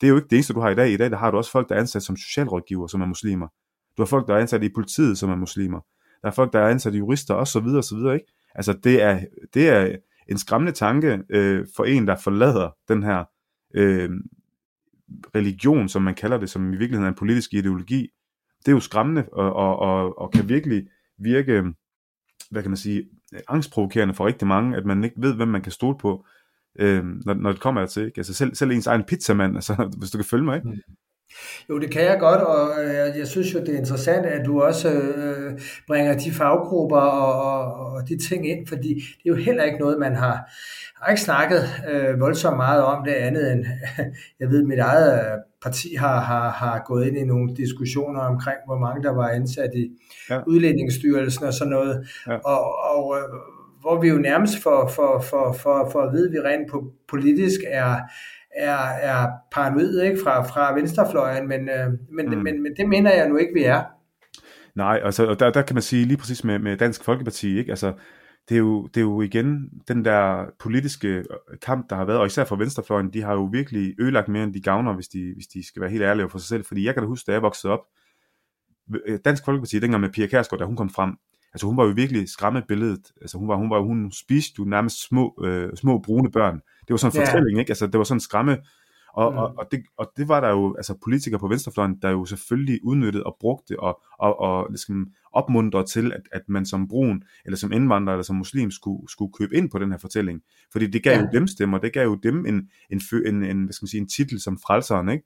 Det er jo ikke det eneste, du har i dag. I dag der har du også folk, der er ansat som socialrådgiver, som er muslimer. Du har folk, der er ansat i politiet, som er muslimer. Der er folk, der er ansat jurister, og så videre, og så videre, ikke? Altså, det er, det er en skræmmende tanke øh, for en, der forlader den her øh, religion, som man kalder det, som i virkeligheden er en politisk ideologi. Det er jo skræmmende, og, og, og, og kan virkelig virke, hvad kan man sige, angstprovokerende for rigtig mange, at man ikke ved, hvem man kan stole på, øh, når, når det kommer til, ikke? Altså selv, selv ens egen pizzamand, altså, hvis du kan følge mig, ikke? Mm. Jo, det kan jeg godt, og øh, jeg, synes jo, det er interessant, at du også øh, bringer de faggrupper og, og, og de ting ind, fordi det er jo heller ikke noget, man har, har ikke snakket øh, voldsomt meget om det andet end, jeg ved, mit eget parti har, har, har gået ind i nogle diskussioner omkring, hvor mange der var ansat i Ja. udlændingsstyrelsen og sådan noget, Ja. og, og øh, hvor vi jo nærmest for, for, for, for, for at vide, at vi rent po- politisk er, er, er paranoid ikke? Fra, fra venstrefløjen, men, øh, men, Mm. men, men det mener jeg nu ikke, vi er. Nej, altså, og der, der kan man sige lige præcis med, med Dansk Folkeparti, ikke? Altså, det er, jo, det er jo igen den der politiske kamp, der har været, og især fra venstrefløjen, de har jo virkelig ødelagt mere, end de gavner, hvis de, hvis de skal være helt ærlige for sig selv. Fordi jeg kan da huske, da jeg voksede op, Dansk Folkeparti, dengang med Pia Kærsgaard, da hun kom frem, altså hun var jo virkelig skræmmebilledet. Altså hun var, hun var, hun spiste jo nærmest små, øh, små brune børn. Det var sådan en Ja. fortælling, ikke? Altså det var sådan en skræmme, og, Mm. og, og, det, og det var der jo, altså politikere på venstrefløjen, der jo selvfølgelig udnyttede og brugte og, og, og ligesom opmuntrede til, at, at man som brun, eller som indvandrer, eller som muslim, skulle, skulle købe ind på den her fortælling. Fordi det gav Ja. jo dem stemmer, det gav jo dem en, en, en, en, hvad skal man sige, en titel som frelseren, ikke?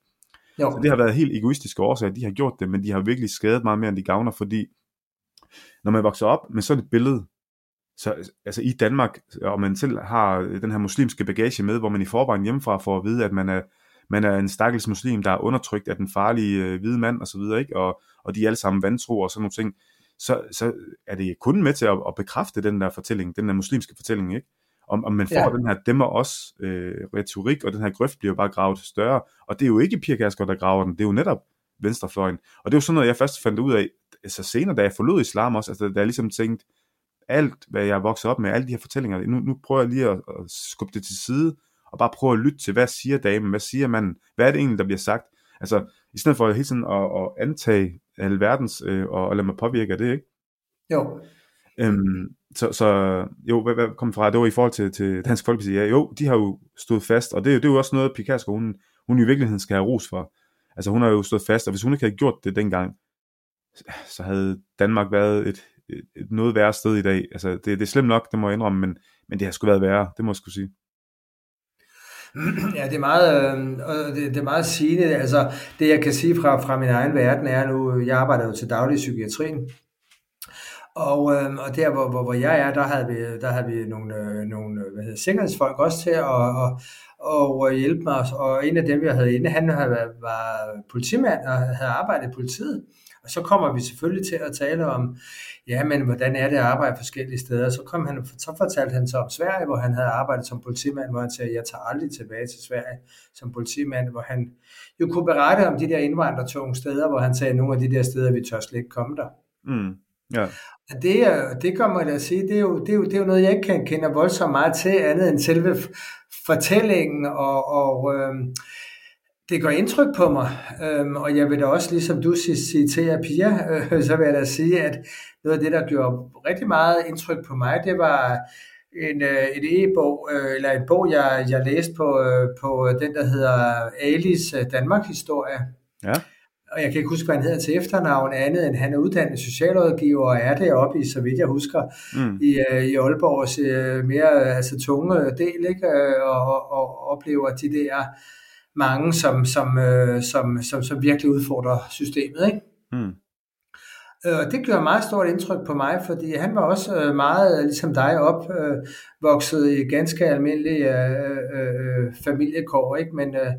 Jo. Så det har været helt egoistiske årsager, de har gjort det, men de har virkelig skadet meget mere, end de gavner, fordi når man vokser op med sådan et billede, så altså i Danmark, og man selv har den her muslimske bagage med, hvor man i forvejen hjemmefra får at vide, at man er, man er en stakkels muslim, der er undertrykt af den farlige øh, hvide mand og så videre, ikke? Og, og de er alle sammen vantro og sådan nogle ting, så, så er det kun med til at, at bekræfte den der fortælling, den der muslimske fortælling, ikke? Om, om man får ja. Den her dæmmer os øh, retorik, og den her grøft bliver bare gravet større, og det er jo ikke Pia Kærsgaard, der graver den, det er jo netop venstrefløjen. Og det er jo sådan noget, jeg først fandt ud af, altså senere, da jeg forlod islam også, altså da jeg ligesom tænkte, alt, hvad jeg er vokset op med, alle de her fortællinger, nu, nu prøver jeg lige at, at skubbe det til side, og bare prøve at lytte til, hvad siger damen, hvad siger manden, hvad er det egentlig, der bliver sagt? Altså, i stedet for hele tiden at, at antage alverdens, øh, og, og lade mig påvirke af det, ikke? Jo. Øhm, så, så jo, hvad, hvad kom fra? Det var i forhold til, til Dansk Folkeparti. Ja, jo, de har jo stået fast, og det, det er jo også noget, Kjærsgaard, hun, hun i virkeligheden skal have ros for. Altså, hun har jo stået fast, og hvis hun ikke havde gjort det dengang, så havde Danmark været et, et, et noget værre sted i dag. Altså, det, det er slemt nok, det må jeg indrømme, men, men det har sgu været værre, det må jeg skulle sige. Ja, det er meget, øh, og det, det er meget sigende. Altså, det jeg kan sige fra, fra min egen verden er nu, jeg arbejder jo til daglig i psykiatrien, og, øh, og der, hvor, hvor, hvor jeg er, der havde vi, der havde vi nogle, øh, nogle øh, hvad hedder, sikkerhedsfolk også til at og, og hjælpe mig. Og en af dem, jeg havde inde, han havde, var politimand og havde arbejdet i politiet. Og så kommer vi selvfølgelig til at tale om, ja, men hvordan er det at arbejde forskellige steder? Så, kom han, så fortalte han så om Sverige, hvor han havde arbejdet som politimand, hvor han sagde, jeg tager aldrig tilbage til Sverige som politimand, hvor han jo kunne berette om de der indvandrertunge steder, hvor han sagde, nogle af de der steder, vi tør slet ikke komme der. Mm. Ja. Og det, det mig da at sige, det er, jo, det, er jo, det er jo noget, jeg ikke kan kende voldsomt meget til, andet end selve fortællingen, og, og øhm, det gør indtryk på mig. Øhm, og jeg vil da også, ligesom du ci- citerer Pia, øh, så vil jeg da sige, at noget af det, der gjorde rigtig meget indtryk på mig, det var en, øh, et e-bog, øh, eller en bog, jeg, jeg læste på, øh, på den, der hedder Alis øh, Danmark-historie. Ja. Og jeg kan ikke huske, hvad han hedder til efternavn, andet end han er uddannet socialrådgiver og er deroppe i, så vidt jeg husker, Mm. i, øh, i Aalborgs øh, mere altså, tunge del, ikke? Og, og, og oplever de der mange, som, som, øh, som, som, som virkelig udfordrer systemet. Ikke? Mm. Øh, Og det gjorde meget stort indtryk på mig, fordi han var også øh, meget, øh, ligesom dig, opvokset i ganske almindelige øh, øh, familiekår, ikke? Men, øh,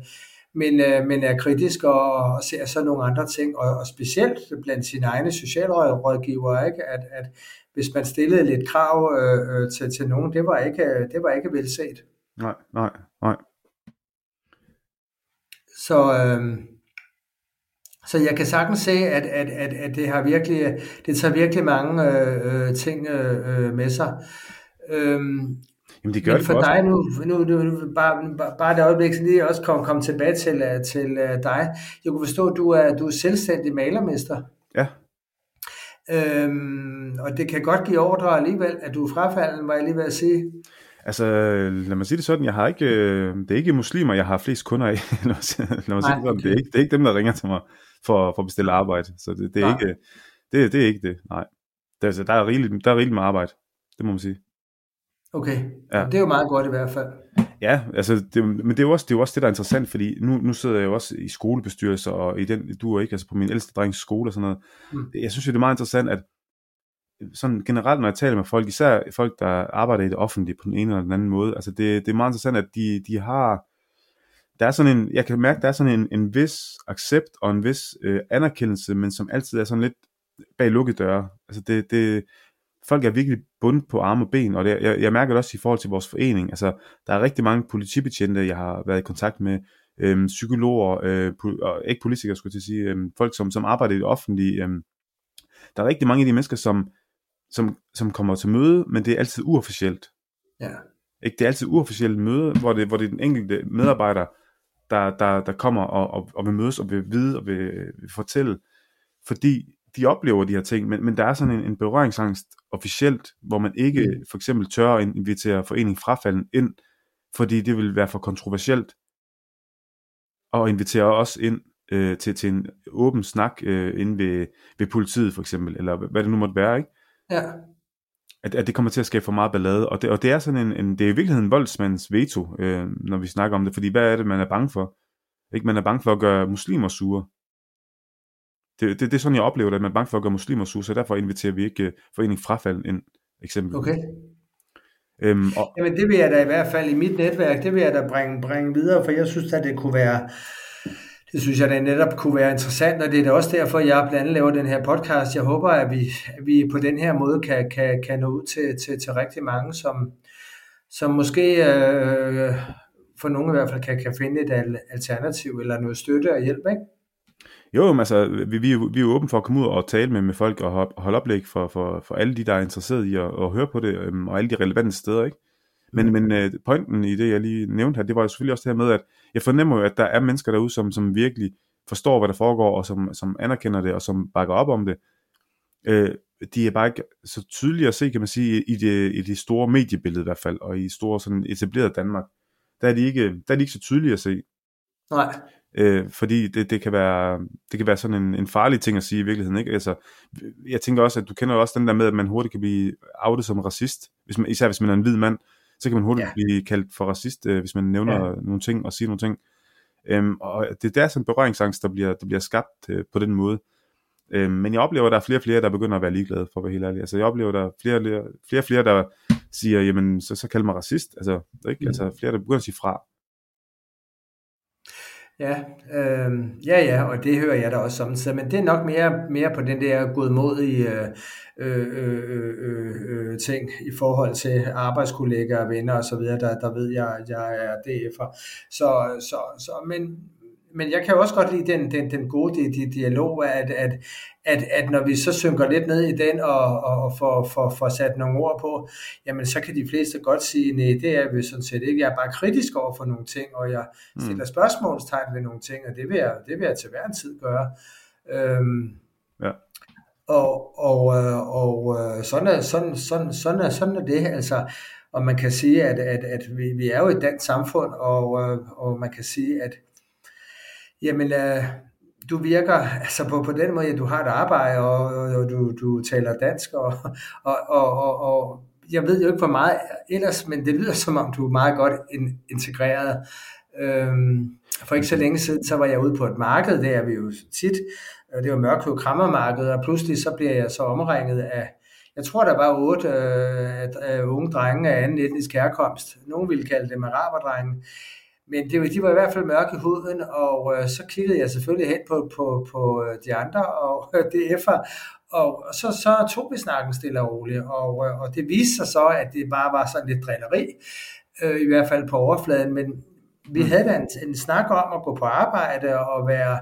men, øh, men er kritisk og, og ser så nogle andre ting, og, og specielt blandt sine egne socialrådgivere, ikke? At, at hvis man stillede lidt krav øh, øh, til, til nogen, det var ikke, det var ikke velset. Nej, nej, nej. Så, øh, så jeg kan sagtens se, at, at, at, at det har virkelig, det tager virkelig mange øh, øh, ting øh, med sig. Øhm, Jamen det gør men det for dig nu, nu, nu, nu bare, bare- bare et øjeblik, så lige også komme kom tilbage til, øh, til øh, dig. Jeg kunne forstå, at du er, du er selvstændig malermester. Ja. Øhm, og det kan godt give ordre alligevel, at du er frafalden, var jeg lige ved at sige. Altså, lad mig sige det sådan, jeg har ikke, øh, det er ikke muslimer, jeg har flest kunder af. lad mig sige, det sådan. okay. Det, er ikke, det er ikke dem, der ringer til mig for, for at bestille arbejde. Så det, det er Nej. ikke det, det er ikke det, nej. Der, altså, der, er rigeligt, der er rigeligt med arbejde, det må man sige. Okay, Ja. ja. det er jo meget godt i hvert fald. Ja, altså, det, men det er, jo også, det er jo også det, der er interessant, fordi nu, nu sidder jeg jo også i skolebestyrelser, og i den, du er ikke, altså på min ældste drengs skole og sådan noget. Mm. Jeg synes jo, det er meget interessant, at sådan generelt, når jeg taler med folk, især folk, der arbejder i det offentlige på den ene eller den anden måde, altså det, det er meget interessant, at de, de har, der er sådan en, jeg kan mærke, der er sådan en, en vis accept og en vis øh, anerkendelse, men som altid er sådan lidt bag lukkede døre. Altså det, det, folk er virkelig bundet på arme og ben, og det, jeg, jeg mærker det også i forhold til vores forening. Altså, der er rigtig mange politibetjente, jeg har været i kontakt med, øhm, psykologer, øh, po- og ikke politikere, skulle jeg til at sige, øhm, folk, som, som arbejder i det offentlige. Øhm, der er rigtig mange af de mennesker, som, som, som kommer til møde, men det er altid uofficielt. Ja. Ikke? Det er altid uofficielt møde, hvor det, hvor det er den enkelte medarbejder, der, der, der kommer og, og, og vil mødes og vil vide og vil, vil fortælle, fordi de oplever de her ting, men, men der er sådan en, en berøringsangst officielt, hvor man ikke Mm. for eksempel tør at invitere foreningen frafalden ind, fordi det vil være for kontroversielt, og invitere os ind øh, til, til en åben snak øh, inde ved, ved politiet for eksempel, eller hvad det nu måtte være, ikke? Ja. at, at det kommer til at skabe for meget ballade, og det, og det er sådan en, en det er i virkeligheden en voldsmands veto, øh, når vi snakker om det, fordi hvad er det, man er bange for? Ikke, man er bange for at gøre muslimer sure. Det, det, det er sådan, jeg oplever det, at man er bange for at gøre muslimer sure, så derfor inviterer vi ikke øh, forening frafald ind, eksempelvis. Okay. Øhm, og, Jamen det vil jeg da i hvert fald i mit netværk, det vil jeg da bringe, bringe videre, for jeg synes at det kunne være, det synes jeg da netop kunne være interessant, og det er da også derfor, jeg blandt andet laver den her podcast. Jeg håber, at vi, at vi på den her måde kan, kan, kan nå ud til, til, til rigtig mange, som, som måske øh, for nogle i hvert fald kan, kan finde et al- alternativ eller noget støtte og hjælp, ikke? jo, men altså, vi, vi, er vi er jo åbne for at komme ud og tale med, med folk og holde oplæg for, for, for alle de, der er interesseret i at, at høre på det, øhm, og alle de relevante steder, ikke? Men, men øh, pointen i det, jeg lige nævnte her, det var jo selvfølgelig også det her med, at jeg fornemmer jo, at der er mennesker derude, som, som virkelig forstår, hvad der foregår, og som, som anerkender det, og som bakker op om det. Øh, de er bare ikke så tydelige at se, kan man sige, i det, i det store mediebillede i hvert fald, og i store sådan etableret Danmark. Der er de ikke, der er de ikke så tydelige at se. Nej, Øh, fordi det, det, kan være, det kan være sådan en, en farlig ting at sige i virkeligheden. Ikke? Altså, jeg tænker også, at du kender jo også den der med, at man hurtigt kan blive outet som racist. Hvis man, især hvis man er en hvid mand, så kan man hurtigt Ja. blive kaldt for racist, øh, hvis man nævner Ja. nogle ting og siger nogle ting. Øhm, og det, er sådan en berøringsangst, der bliver, der bliver skabt øh, på den måde. Øhm, men jeg oplever, at der er flere og flere, der begynder at være ligeglade, for at være helt ærlig. Altså, jeg oplever, at der er flere og flere, flere, flere der siger, jamen, så, så kald mig racist. Altså, ikke? Mm. altså, flere, der begynder at sige fra. Ja, øh, ja, ja, og det hører jeg da også samtidig, men det er nok mere, mere på den der godmodige øh, øh, øh, øh, øh, ting i forhold til arbejdskollegaer, venner og så videre, der, der ved jeg, at jeg er DF'er. Så, så, så, men, men jeg kan også godt lide den, den, den gode di, dialog, at, at, at, at når vi så synker lidt ned i den og, og får, får, får sat nogle ord på, jamen så kan de fleste godt sige, nej, det er vi sådan set ikke. Jeg er bare kritisk over for nogle ting, og jeg stiller mm. spørgsmålstegn ved nogle ting, og det vil jeg, det vil jeg til hver en tid gøre. Øhm, ja. Og, og, øh, og øh, sådan, er, sådan, sådan, sådan, er, sådan er det. Altså, og man kan sige, at, at, at vi, vi er jo et dansk samfund, og, øh, og man kan sige, at jamen, øh, du virker altså på, på den måde, at du har et arbejde, og, og du, du taler dansk, og, og, og, og, og jeg ved jo ikke hvor meget ellers, men det lyder som om, du er meget godt integreret. Øhm, for ikke så længe siden, så var jeg ude på et marked, det er vi jo tit, det var Mørkøv Krammermarked, og pludselig så bliver jeg så omringet af, jeg tror der var otte øh, øh unge drenge af anden etnisk herkomst. Nogen ville kalde dem araberdrenge. Men det, de var i hvert fald mørke i huden, og øh, så kiggede jeg selvfølgelig hen på, på, på øh, de andre og øh, DF'er, og så, så tog vi snakken stille og roligt, og, øh, og det viste sig så, at det bare var sådan lidt drilleri, øh, i hvert fald på overfladen, men vi mm. havde da en, en snak om at gå på arbejde og være,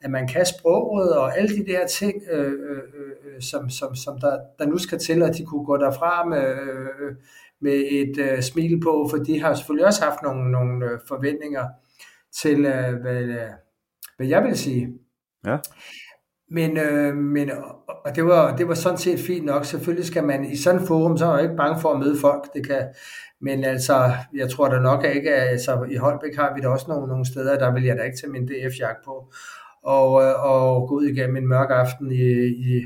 at man kan sproget og alle de der ting, øh, øh, øh, som, som, som der, der nu skal til, at de kunne gå derfra med, øh, med et øh, smil på, for de har selvfølgelig også haft nogle, nogle øh, forventninger til, øh, hvad, øh, hvad jeg vil sige. Ja. Men, øh, men og det var, det var sådan set fint nok. Selvfølgelig skal man i sådan et forum, så er jeg ikke bange for at møde folk. Det kan, men altså, jeg tror da nok ikke, at altså, i Holbæk har vi da også nogle, nogle steder, der vil jeg da ikke tage min DF-jakke på og, øh, og gå ud igennem en mørk aften i, i,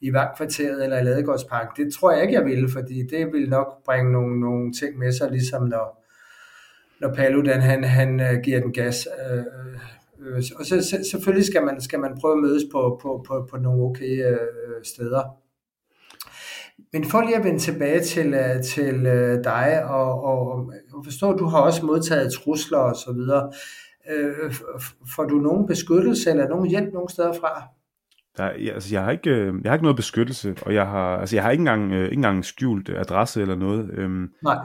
i Vagtkvarteret eller i Ladegårdsparken. Det tror jeg ikke, jeg ville, fordi det vil nok bringe nogle, nogle ting med sig, ligesom når, når Paludan han, han uh, giver den gas. Uh, uh, og så, så, selvfølgelig skal man, skal man prøve at mødes på, på, på, på nogle okay uh, steder. Men for lige at vende tilbage til, til dig, og, og, og forstår, du har også modtaget trusler og så videre. Øh, får du nogen beskyttelse eller nogen hjælp nogen steder fra? Der, ja, altså, jeg, har ikke, øh, jeg har ikke noget beskyttelse, og jeg har, altså, jeg har ikke engang, øh, ikke engang skjult adresse eller noget. Øhm, Nej.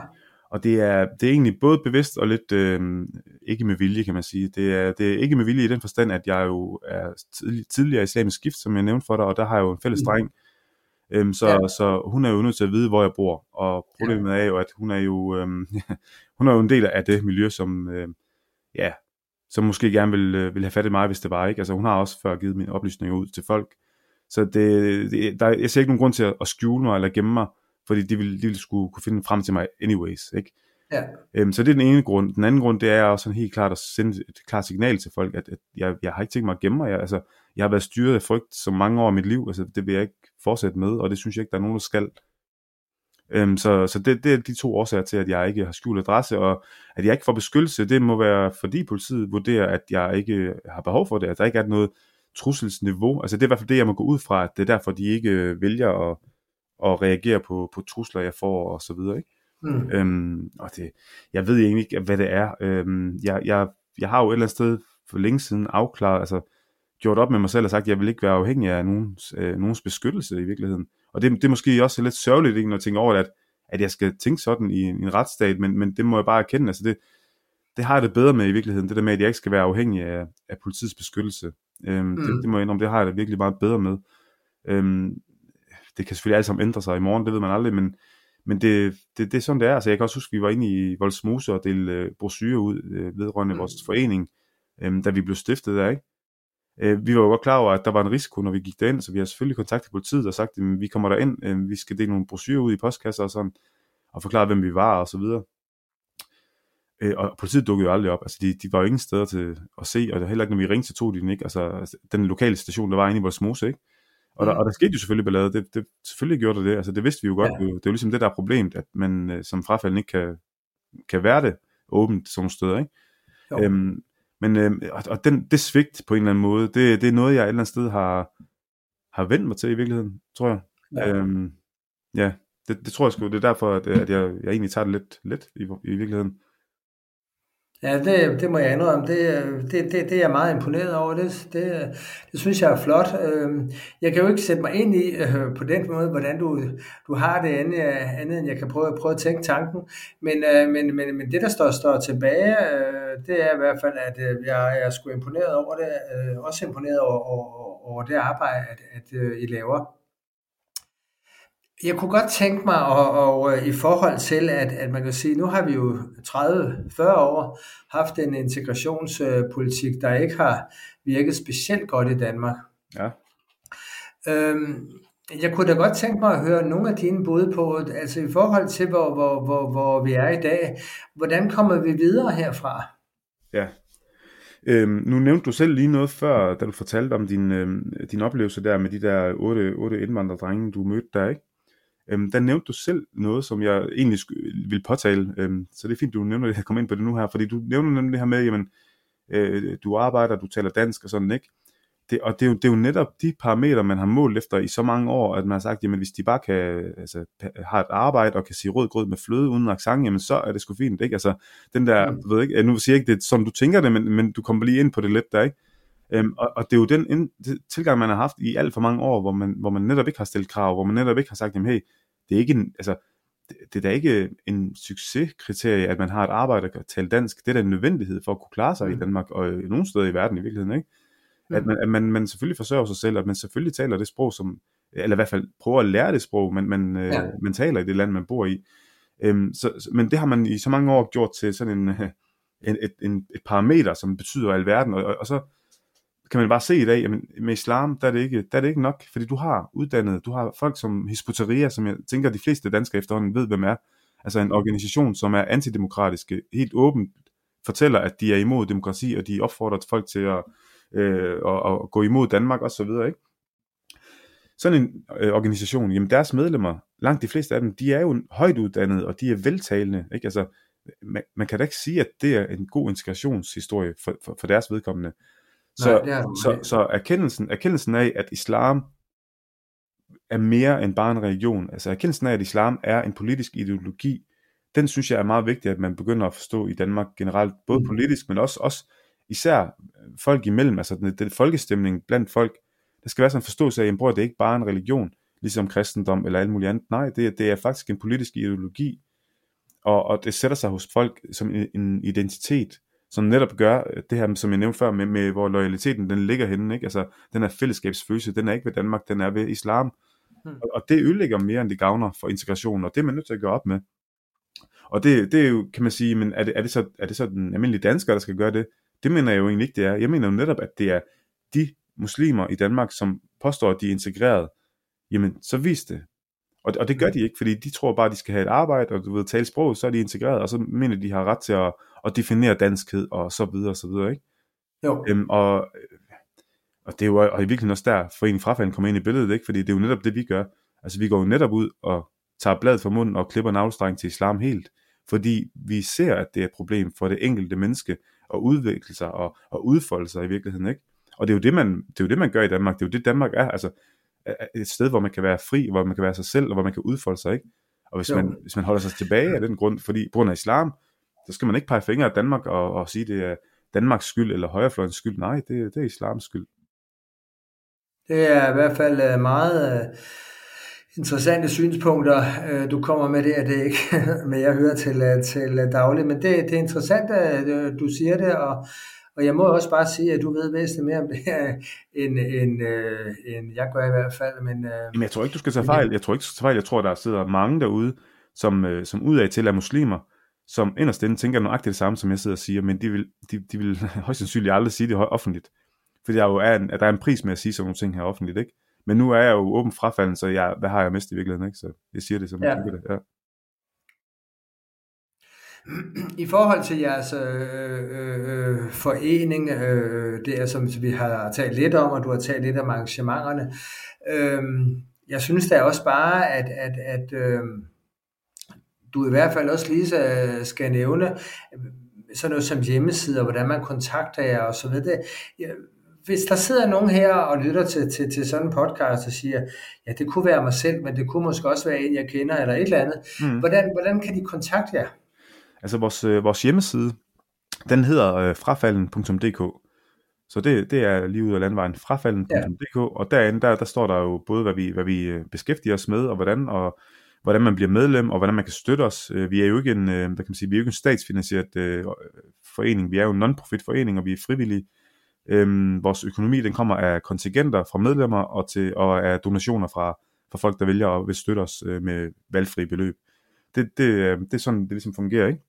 Og det er, det er egentlig både bevidst og lidt øh, ikke med vilje, kan man sige. Det er, det er ikke med vilje i den forstand, at jeg jo er tidligere islamisk skift, som jeg nævnte for dig, og der har jeg jo en fælles mm. dreng. Øhm, så, ja. så hun er jo nødt til at vide, hvor jeg bor. Og problemet ja. er jo, at hun er jo, øh, hun er jo en del af det miljø, som, øh, ja, som måske gerne vil, øh, vil have fat i mig, hvis det var, ikke? Altså hun har også før givet mine oplysninger ud til folk. Så det, det, der, jeg ser ikke nogen grund til at, at skjule mig eller gemme mig, fordi de ville, de ville skulle kunne finde frem til mig anyways, ikke? Ja. Øhm, så det er den ene grund. Den anden grund, det er også sådan helt klart at sende et klart signal til folk, at, at jeg, jeg har ikke tænkt mig at gemme mig. Jeg, altså, jeg har været styret af frygt så mange år i mit liv, altså det vil jeg ikke fortsætte med, og det synes jeg ikke, der er nogen, der skal. Øhm, så så det, det er de to årsager til, at jeg ikke har skjult adresse, og at jeg ikke får beskyttelse, det må være, fordi politiet vurderer, at jeg ikke har behov for det, at der ikke er noget trusselsniveau. Altså det er i hvert fald det, jeg må gå ud fra, at det er derfor, de ikke øh, vælger at, at reagere på, på trusler, jeg får, og så videre, ikke? Mm. Øhm, og det, jeg ved egentlig ikke, hvad det er. Øhm, jeg, jeg, jeg har jo et eller andet sted for længe siden afklaret, altså gjort op med mig selv og sagt, at jeg vil ikke være afhængig af nogens, øh, nogens beskyttelse i virkeligheden. Og det, det er måske også lidt sørgeligt, ikke, når jeg tænker over, at, at jeg skal tænke sådan i en, i en retsstat, men, men det må jeg bare erkende. Altså det, det har jeg det bedre med i virkeligheden, det der med, at jeg ikke skal være afhængig af, af politiets beskyttelse. Øhm, mm. det, det må jeg indrømme, det har jeg det virkelig meget bedre med. Øhm, det kan selvfølgelig alt sammen ændre sig i morgen, det ved man aldrig, men, men det, det, det er sådan, det er. Altså, jeg kan også huske, at vi var inde i Voldsmose og delte øh, brosyrer ud øh, vedrørende mm. vores forening, øh, da vi blev stiftet der, ikke? Øh, vi var jo godt klar over, at der var en risiko, når vi gik derind, så vi har selvfølgelig kontaktet politiet og sagt, at vi kommer derind, øh, vi skal dele nogle brosyrer ud i postkasser og sådan, og forklare, hvem vi var og så videre. Øh, og politiet dukkede jo aldrig op, altså de, de var jo ingen steder til at se, og heller ikke når vi ringte, så tog de den ikke, altså den lokale station, der var inde i vores mose, ikke? Og der, mm. og der skete jo selvfølgelig ballade, det, det, selvfølgelig gjorde det det, altså det vidste vi jo godt, ja. det, det er jo ligesom det, der er problemet, at man øh, som frafald ikke kan, kan være det åbent sådan nogle steder, ikke? Øhm, men øh, og, og den, det svigt på en eller anden måde, det, det er noget, jeg et eller andet sted har, har vendt mig til i virkeligheden, tror jeg. Ja, øhm, ja det, det tror jeg sgu, det er derfor, at, at jeg, jeg egentlig tager det lidt let i, i virkeligheden. Ja, det, det må jeg indrømme. Det, det, det, det er jeg meget imponeret over. Det, det, det synes jeg er flot. Øhm, jeg kan jo ikke sætte mig ind i øh, på den måde, hvordan du, du har det andet, andet end jeg kan prøve, prøve at tænke tanken. Men, øh, men, men, men det, der står, står tilbage, øh, det er i hvert fald, at jeg er sgu imponeret over det. Også imponeret over, over, over det arbejde, at, at I laver. Jeg kunne godt tænke mig, og, og i forhold til, at, at man kan sige, nu har vi jo 30-40 år haft en integrationspolitik, der ikke har virket specielt godt i Danmark. Ja. Øhm, jeg kunne da godt tænke mig at høre nogle af dine bud på, altså i forhold til, hvor, hvor, hvor, hvor vi er i dag, hvordan kommer vi videre herfra? Ja, Øhm, nu nævnte du selv lige noget før, da du fortalte om din, øhm, din oplevelse der med de der otte, otte indvandrerdrenge, du mødte der, ikke? Øhm, der nævnte du selv noget, som jeg egentlig vil påtale, øhm, så det er fint, du nævner det, jeg kommer ind på det nu her, fordi du nævner nemlig det her med, jamen, øh, du arbejder, du taler dansk og sådan, ikke? Det, og det er, jo, det er jo netop de parametre, man har målt efter i så mange år, at man har sagt, jamen hvis de bare kan, altså, har et arbejde og kan sige rød grød med fløde uden accent, jamen så er det sgu fint, ikke? Altså, den der, mm. ved ikke, nu siger jeg ikke, det er sådan, du tænker det, men, men du kommer lige ind på det lidt der, ikke? Øhm, og, og det er jo den ind, tilgang, man har haft i alt for mange år, hvor man, hvor man netop ikke har stillet krav, hvor man netop ikke har sagt, jamen hey, det er ikke en, altså, det, det er da ikke en succeskriterie, at man har et arbejde, der kan tale dansk. Det er da en nødvendighed for at kunne klare sig mm. i Danmark, og i nogle steder i verden i virkeligheden, ikke? Mm. At, man, at man, man selvfølgelig forsørger sig selv, at man selvfølgelig taler det sprog, som, eller i hvert fald prøver at lære det sprog, man, man, øh, ja. øh, man taler i det land, man bor i. Øhm, så, men det har man i så mange år gjort til sådan en, en, et, en, et parameter, som betyder alverden, og, og, og så kan man bare se i dag, at med islam, der er, det ikke, der er det ikke nok, fordi du har uddannet, du har folk som Hisbutaria, som jeg tænker, de fleste danskere efterhånden ved, hvem er. Altså en organisation, som er antidemokratiske, helt åbent fortæller, at de er imod demokrati, og de opfordrer folk til at, øh, at, at gå imod Danmark og så videre, ikke? Sådan en øh, organisation, jamen deres medlemmer, langt de fleste af dem, de er jo højt uddannede, og de er veltalende, ikke? Altså, man, man kan da ikke sige, at det er en god integrationshistorie for, for, for deres vedkommende. Så, Nej, det er så, så erkendelsen, erkendelsen af, at islam er mere end bare en religion, altså erkendelsen af, at islam er en politisk ideologi, den synes jeg er meget vigtig, at man begynder at forstå i Danmark generelt, både mm. politisk, men også, også især folk imellem, altså den, den folkestemning blandt folk, der skal være sådan en forståelse af, at det er ikke bare en religion, ligesom kristendom eller alt muligt andet. Nej, det, det er faktisk en politisk ideologi, og, og det sætter sig hos folk som en, en identitet, som netop gør det her, som jeg nævnte før, med, med hvor loyaliteten den ligger henne, ikke? altså den her fællesskabsfølelse, den er ikke ved Danmark, den er ved islam, hmm. og, og det ødelægger mere, end det gavner for integrationen, og det er man nødt til at gøre op med. Og det, det er jo, kan man sige, men er det, er, det så, er det så den almindelige dansker, der skal gøre det? Det mener jeg jo egentlig ikke, det er. Jeg mener jo netop, at det er de muslimer i Danmark, som påstår, at de er integreret, jamen så vis det. Og, og det gør de ikke, fordi de tror bare, at de skal have et arbejde, og du ved, tale sprog, så er de integreret, og så mener de har ret til at, at definere danskhed, og så videre, og så videre, ikke? Jo. Øhm, og, og det er jo og i virkeligheden også der, foreningen frafalden kommer ind i billedet, ikke? Fordi det er jo netop det, vi gør. Altså, vi går jo netop ud og tager bladet fra munden og klipper navlstreng til islam helt, fordi vi ser, at det er et problem for det enkelte menneske at udvikle sig og, og udfolde sig i virkeligheden, ikke? Og det er jo det, man, det er jo det, man gør i Danmark. Det er jo det, Danmark er. Altså, et sted, hvor man kan være fri, hvor man kan være sig selv, og hvor man kan udfolde sig, ikke? Og hvis, man, hvis man holder sig tilbage af den grund, fordi på grund af islam, så skal man ikke pege fingre af Danmark og, og sige, det er Danmarks skyld eller højrefløjens skyld. Nej, det, det er islams skyld. Det er i hvert fald øh, meget uh, interessante synspunkter, uh, du kommer med det, at det ikke med jeg hører til, uh, til daglig, men det, det er interessant, at du siger det, og og jeg må også bare sige, at du ved væsentligt mere om det her, end, end, øh, end jeg gør i hvert fald. Men, øh, Jamen, jeg tror ikke, du skal tage fejl. Jeg tror ikke, du skal tage fejl. Jeg tror, der sidder mange derude, som, øh, som udad til er muslimer, som inderst inde tænker nøjagtigt det samme, som jeg sidder og siger, men de vil, de, de vil højst sandsynligt aldrig sige det offentligt. Fordi der, jo er en, at der er en pris med at sige sådan nogle ting her offentligt, ikke? Men nu er jeg jo åben frafalden, så jeg, hvad har jeg mest i virkeligheden, ikke? Så jeg siger det, som ja. jeg det, ja. I forhold til jeres øh, øh, forening, øh, det er som vi har talt lidt om, og du har talt lidt om arrangementerne, øh, jeg synes da også bare, at, at, at øh, du i hvert fald også lige skal nævne sådan noget som hjemmesider, hvordan man kontakter jer og så videre. Hvis der sidder nogen her og lytter til, til, til sådan en podcast og siger, ja, det kunne være mig selv, men det kunne måske også være en, jeg kender, eller et eller andet. Mm. Hvordan, hvordan kan de kontakte jer? Altså vores, øh, vores hjemmeside, Den hedder øh, frafalden.dk. Så det, det er lige ud af landvejen frafalden.dk, ja. og derinde, der, der står der jo både, hvad vi, hvad vi øh, beskæftiger os med, og hvordan, og hvordan man bliver medlem, og hvordan man kan støtte os. Øh, vi er jo ikke en, øh, hvad kan man sige, vi er jo ikke en statsfinansieret øh, forening, vi er jo en non-profit forening, og vi er frivillige. Øhm, vores økonomi, den kommer af kontingenter fra medlemmer, og, til, og af donationer fra, fra folk, der vælger at vil støtte os øh, med valgfri beløb. Det, det, det er sådan, det ligesom fungerer, ikke?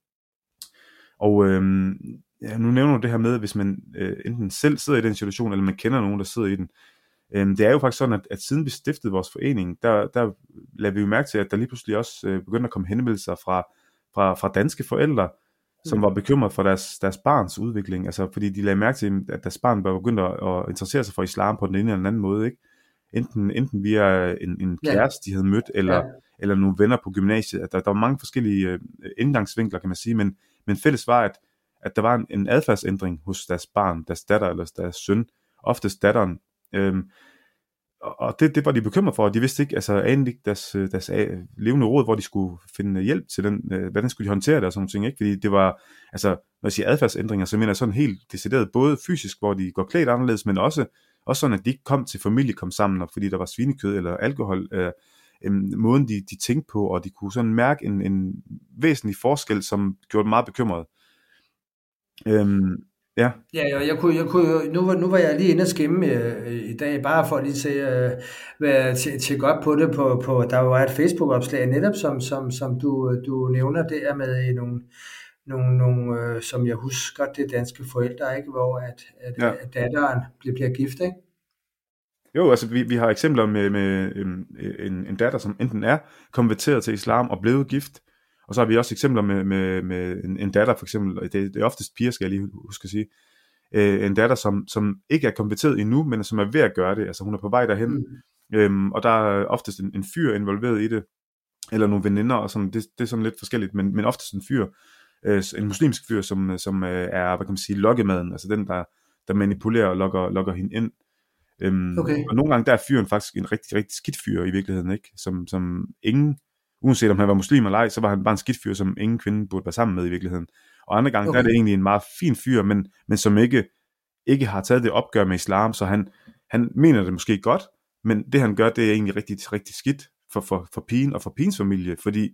Og øhm, ja, nu nævner du det her med, hvis man øh, enten selv sidder i den situation, eller man kender nogen, der sidder i den. Øhm, det er jo faktisk sådan, at, at siden vi stiftede vores forening, der, der lader vi jo mærke til, at der lige pludselig også øh, begynder at komme henvendelser fra, fra, fra danske forældre, som mm. var bekymret for deres, deres barns udvikling, altså fordi de lagde mærke til, at deres barn var begyndt at interessere sig for islam på den ene eller den anden måde, ikke? Enten, enten via en, en kæreste, de havde mødt, eller, ja eller nogle venner på gymnasiet. At der, der var mange forskellige øh, indgangsvinkler, kan man sige, men, men fælles var, at, at der var en, en adfærdsændring hos deres barn, deres datter eller deres søn, oftest datteren. Øhm, og det, det var de bekymret for, og de vidste ikke, altså anede ikke deres, øh, deres øh, levende råd, hvor de skulle finde hjælp til den, øh, hvordan skulle de håndtere det og sådan ting, ikke? Fordi det var, altså, når jeg siger adfærdsændringer, så mener jeg sådan helt decideret, både fysisk, hvor de går klædt anderledes, men også, også sådan, at de ikke kom til familie, kom sammen, og fordi der var svinekød eller alkohol, øh, øh, måden de, de tænkte på, og de kunne sådan mærke en, en væsentlig forskel, som gjorde dem meget bekymrede. Øhm, Ja. Ja, jeg, jeg kunne, jeg kunne, nu, var, nu var jeg lige inde og skimme øh, i dag, bare for lige at se, øh, hvad, tjekke op på det. På, på, der var et Facebook-opslag netop, som, som, som du, du nævner der med nogle, nogle, nogle øh, som jeg husker, det danske forældre, ikke? hvor at, at, ja. at datteren bliver, bliver gift, ikke? Jo, altså vi, vi har eksempler med, med en, en, en datter, som enten er konverteret til islam og blevet gift, og så har vi også eksempler med, med, med en, en datter for eksempel, det, det er oftest piger, skal jeg lige huske at sige, øh, en datter, som, som ikke er konverteret endnu, men som er ved at gøre det, altså hun er på vej derhen, mm. øhm, og der er oftest en, en fyr involveret i det, eller nogle veninder, og sådan, det, det er sådan lidt forskelligt, men, men oftest en fyr, øh, en muslimsk fyr, som, som øh, er, hvad kan man sige, lokkemaden, altså den, der, der manipulerer og lokker, lokker hende ind. Øhm, okay. Og nogle gange der er fyren faktisk en rigtig, rigtig skidt fyr i virkeligheden, ikke? Som, som ingen uanset om han var muslim eller ej, så var han bare en skidt fyr, som ingen kvinde burde være sammen med i virkeligheden. Og andre gange, okay. der er det egentlig en meget fin fyr, men, men som ikke, ikke har taget det opgør med islam, så han, han mener det måske godt, men det han gør, det er egentlig rigtig, rigtig skidt for, for, for pigen og for pigens familie, fordi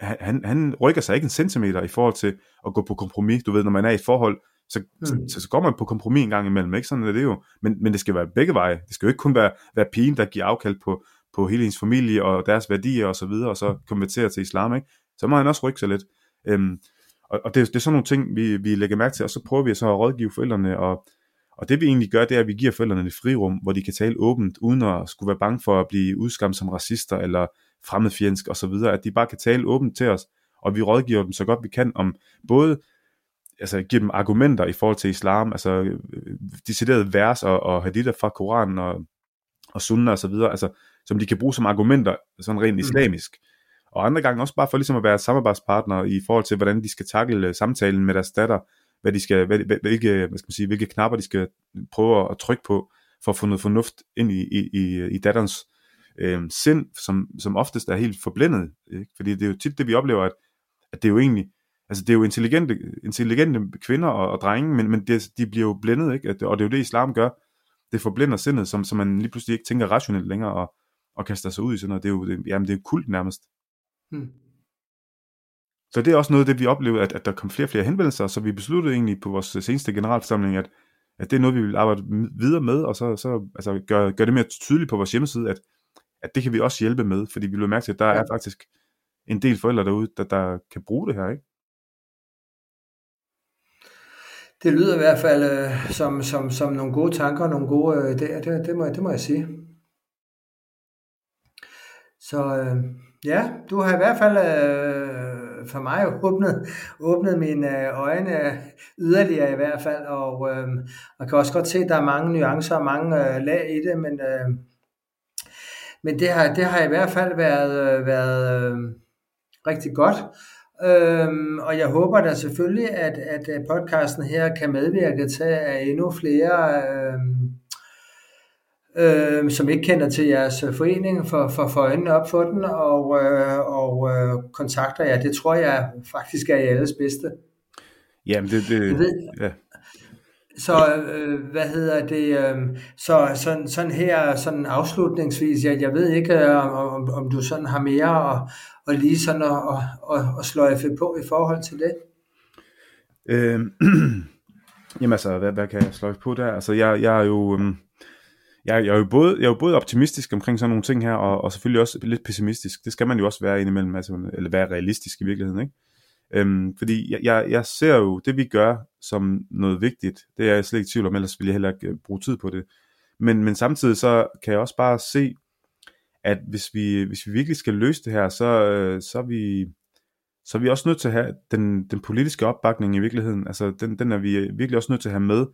han, han rykker sig ikke en centimeter i forhold til at gå på kompromis. Du ved, når man er i et forhold, så, mm. så, så går man på kompromis en gang imellem, ikke? Sådan er det jo. Men, men det skal være begge veje. Det skal jo ikke kun være, være pigen, der giver afkald på, på hele ens familie og deres værdier og så videre, og så mm. konvertere til islam, ikke? så må han også rykke sig lidt. Øhm, og, og det, det er sådan nogle ting, vi, vi lægger mærke til, og så prøver vi så at rådgive forældrene, og, og det vi egentlig gør, det er, at vi giver forældrene et frirum, hvor de kan tale åbent, uden at skulle være bange for at blive udskamt som racister, eller fremmedfjendsk og så videre, at de bare kan tale åbent til os, og vi rådgiver dem så godt vi kan om både altså give dem argumenter i forhold til islam, altså øh, deciderede vers og, og hadither fra Koranen og, og sunna og så videre, altså som de kan bruge som argumenter, sådan rent mm. islamisk. Og andre gange også bare for ligesom at være samarbejdspartner i forhold til, hvordan de skal takle øh, samtalen med deres datter, hvad de skal, hvad, hvilke, hvad skal man sige, hvilke knapper de skal prøve at trykke på, for at få noget fornuft ind i, i, i, i datterens øh, sind, som, som oftest er helt forblændet. Ikke? Fordi det er jo tit det, vi oplever, at, at det er jo egentlig, altså det er jo intelligente, intelligente kvinder og, og drenge, men, men det, de bliver jo blændet, ikke? At, og det er jo det, islam gør. Det forblænder sindet, som, som man lige pludselig ikke tænker rationelt længere, og, og kaster sig ud i sådan noget. Det er jo, det, jamen, det er kult nærmest. Hmm. Så det er også noget af det, vi oplevede, at, at der kom flere og flere henvendelser, så vi besluttede egentlig på vores seneste generalforsamling, at, at det er noget, vi vil arbejde videre med, og så, så altså, gøre gør det mere tydeligt på vores hjemmeside, at, at det kan vi også hjælpe med, fordi vi vil mærke til, at der ja. er faktisk en del forældre derude, der, der kan bruge det her, ikke? Det lyder i hvert fald øh, som, som, som nogle gode tanker, nogle gode øh, idéer, det, det, må, det må jeg sige. Så øh, ja, du har i hvert fald øh, for mig åbnet, åbnet mine øh, øjne øh, yderligere i hvert fald, og øh, jeg kan også godt se, at der er mange nuancer og mange øh, lag i det, men, øh, men det, har, det har i hvert fald været, øh, været øh, rigtig godt. Øhm, og jeg håber da selvfølgelig, at, at podcasten her kan medvirke til, at endnu flere øh, øh, som ikke kender til jeres øh, forening, for, for, for øjnene op for den, og, øh, og øh, kontakter jer. Det tror jeg faktisk er i alles bedste. Jamen, det, det, Jeg ved, ja. så øh, hvad hedder det, øh, så sådan, sådan her, sådan afslutningsvis, jeg, jeg ved ikke, øh, om, om du sådan har mere og, og lige sådan at, og, og, og sløjfe på i forhold til det. Øh, jamen altså, hvad, hvad kan jeg sløjfe på der? Altså, jeg, jeg er jo... øhm, jeg, jeg, er jo både, jeg er jo både optimistisk omkring sådan nogle ting her, og, og selvfølgelig også lidt pessimistisk. Det skal man jo også være indimellem, altså, eller være realistisk i virkeligheden, ikke? Øhm, fordi jeg, jeg, jeg ser jo, det vi gør som noget vigtigt, det er jeg slet ikke i tvivl om, ellers vil jeg heller ikke øh, bruge tid på det. Men, men samtidig så kan jeg også bare se, at hvis vi, hvis vi virkelig skal løse det her, så, øh, så, er vi, så er vi også nødt til at have den, den politiske opbakning i virkeligheden. Altså den, den er vi virkelig også nødt til at have med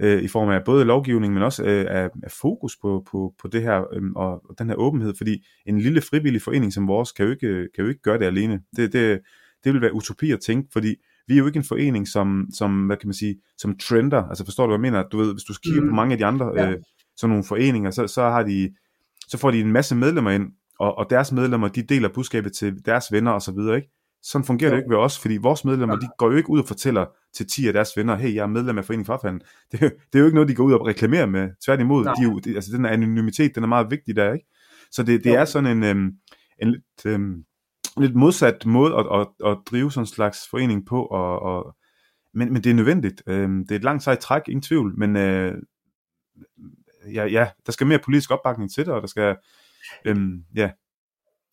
øh, i form af både lovgivning, men også øh, af, af fokus på, på, på det her øh, og, og den her åbenhed, fordi en lille frivillig forening som vores kan jo ikke, kan jo ikke gøre det alene. Det, det, det vil være utopi at tænke, fordi vi er jo ikke en forening, som, som hvad kan man sige, som trender, altså forstår du, hvad jeg mener? Du ved, hvis du kigger mm. på mange af de andre Ja. øh, sådan nogle foreninger, så, så har de, så får de en masse medlemmer ind, og, og deres medlemmer, de deler budskabet til deres venner og så videre, ikke? Sådan fungerer Jo. det ikke ved os, fordi vores medlemmer, de går jo ikke ud og fortæller til 10 af deres venner, hey, jeg er medlem af Foreningen Farfanden. Det, er jo- det er jo ikke noget, de går ud og reklamerer med. Tværtimod, Nej. de jo, altså den anonymitet, den er meget vigtig der, ikke? Så det, det Jo. er sådan en, øhm, en lidt, øhm, lidt modsat måde at, at, at drive sådan en slags forening på, og, og, men, men det er nødvendigt. Øhm, det er et langt sejt træk, ingen tvivl, men øh, ja, ja, der skal mere politisk opbakning til det, og der skal, øhm, ja,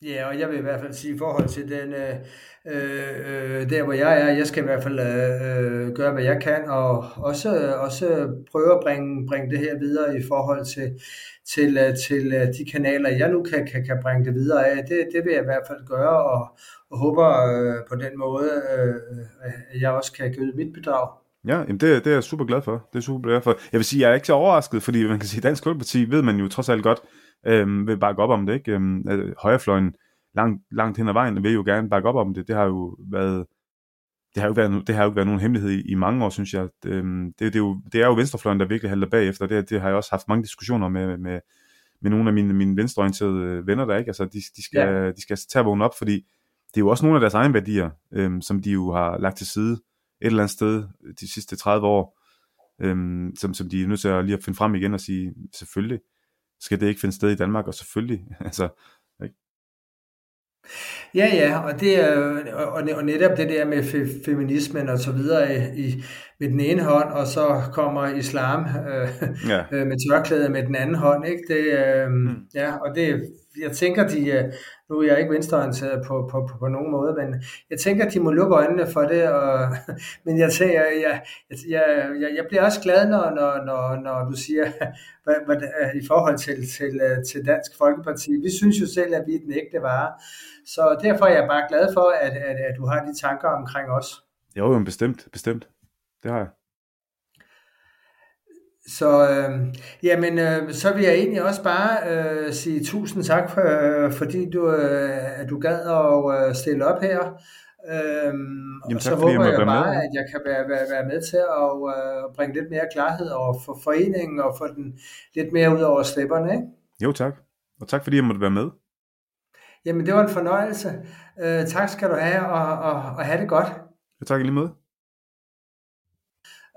Ja, og jeg vil i hvert fald sige i forhold til den, øh, øh, øh der hvor jeg er, jeg skal i hvert fald øh, øh, gøre, hvad jeg kan, og også, også prøve at bringe, bringe det her videre i forhold til, til, øh, til de kanaler, jeg nu kan, kan, kan bringe det videre af. Det, det vil jeg i hvert fald gøre, og, og håber øh, på den måde, øh, at jeg også kan give mit bidrag. Ja, jamen det, det er jeg super glad for. Det er super glad for. Jeg vil sige, jeg er ikke så overrasket, fordi man kan sige, Dansk Folkeparti ved man jo trods alt godt, øhm, vil bakke op om det, ikke? Øh, højrefløjen langt, langt hen ad vejen vil jo gerne bakke op om det. Det har jo været, det har jo ikke været, det har jo ikke været nogen hemmelighed i, i mange år, synes jeg. Øhm, det, det, er jo, det er jo venstrefløjen, der virkelig halter bagefter. Det, det har jeg også haft mange diskussioner med, med, med nogle af mine, mine venstreorienterede venner der, ikke? Altså, de, de, skal, ja. de skal tage vågne op, fordi det er jo også nogle af deres egne værdier, øhm, som de jo har lagt til side et eller andet sted de sidste 30 år, øhm, som, som de er nødt til at lige at finde frem igen og sige, selvfølgelig skal det ikke finde sted i Danmark, og selvfølgelig, altså, ikke? Ja, ja, og det er og, og netop det der med fe, feminismen og så videre i, med den ene hånd, og så kommer islam øh, ja. øh, med tørklæde med den anden hånd, ikke? Det, øh, mm. ja, og det, jeg tænker, de, øh, nu er jeg ikke venstreorienteret på, på, på, på nogen måde, men jeg tænker, de må lukke øjnene for det, og, men jeg, tænker, jeg, jeg, jeg, jeg, jeg bliver også glad, når, når, når, når du siger, hvad, hvad, øh, i forhold til, til, øh, til Dansk Folkeparti. Vi synes jo selv, at vi er den ægte vare, så derfor er jeg bare glad for, at, at, at du har de tanker omkring os. Jo, jo, bestemt, bestemt. Det har jeg. Så, øh, jamen, øh, så vil jeg egentlig også bare øh, sige tusind tak, for, øh, fordi du, øh, at du gad at øh, stille op her. Øhm, Jamen, og så tak, jeg håber jeg være bare, med. at jeg kan være, være, være med til at øh, bringe lidt mere klarhed over for foreningen og få den lidt mere ud over slæberne. Ikke? Jo, tak. Og tak fordi jeg måtte være med. Jamen, det var en fornøjelse. Øh, tak skal du have, og, og, og have det godt. Jo, tak lige måde.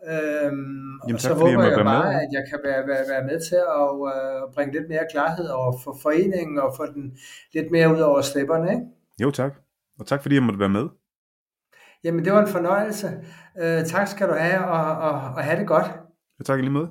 Øhm, Jamen, og tak, så jeg håber jeg være bare, med. at jeg kan være, være, være med til at øh, bringe lidt mere klarhed over for foreningen og få den lidt mere ud over slæberne. Ikke? Jo, tak. Og tak fordi jeg måtte være med. Jamen, det var en fornøjelse. Øh, tak skal du have, og, og, og have det godt. Jo, tak lige måde.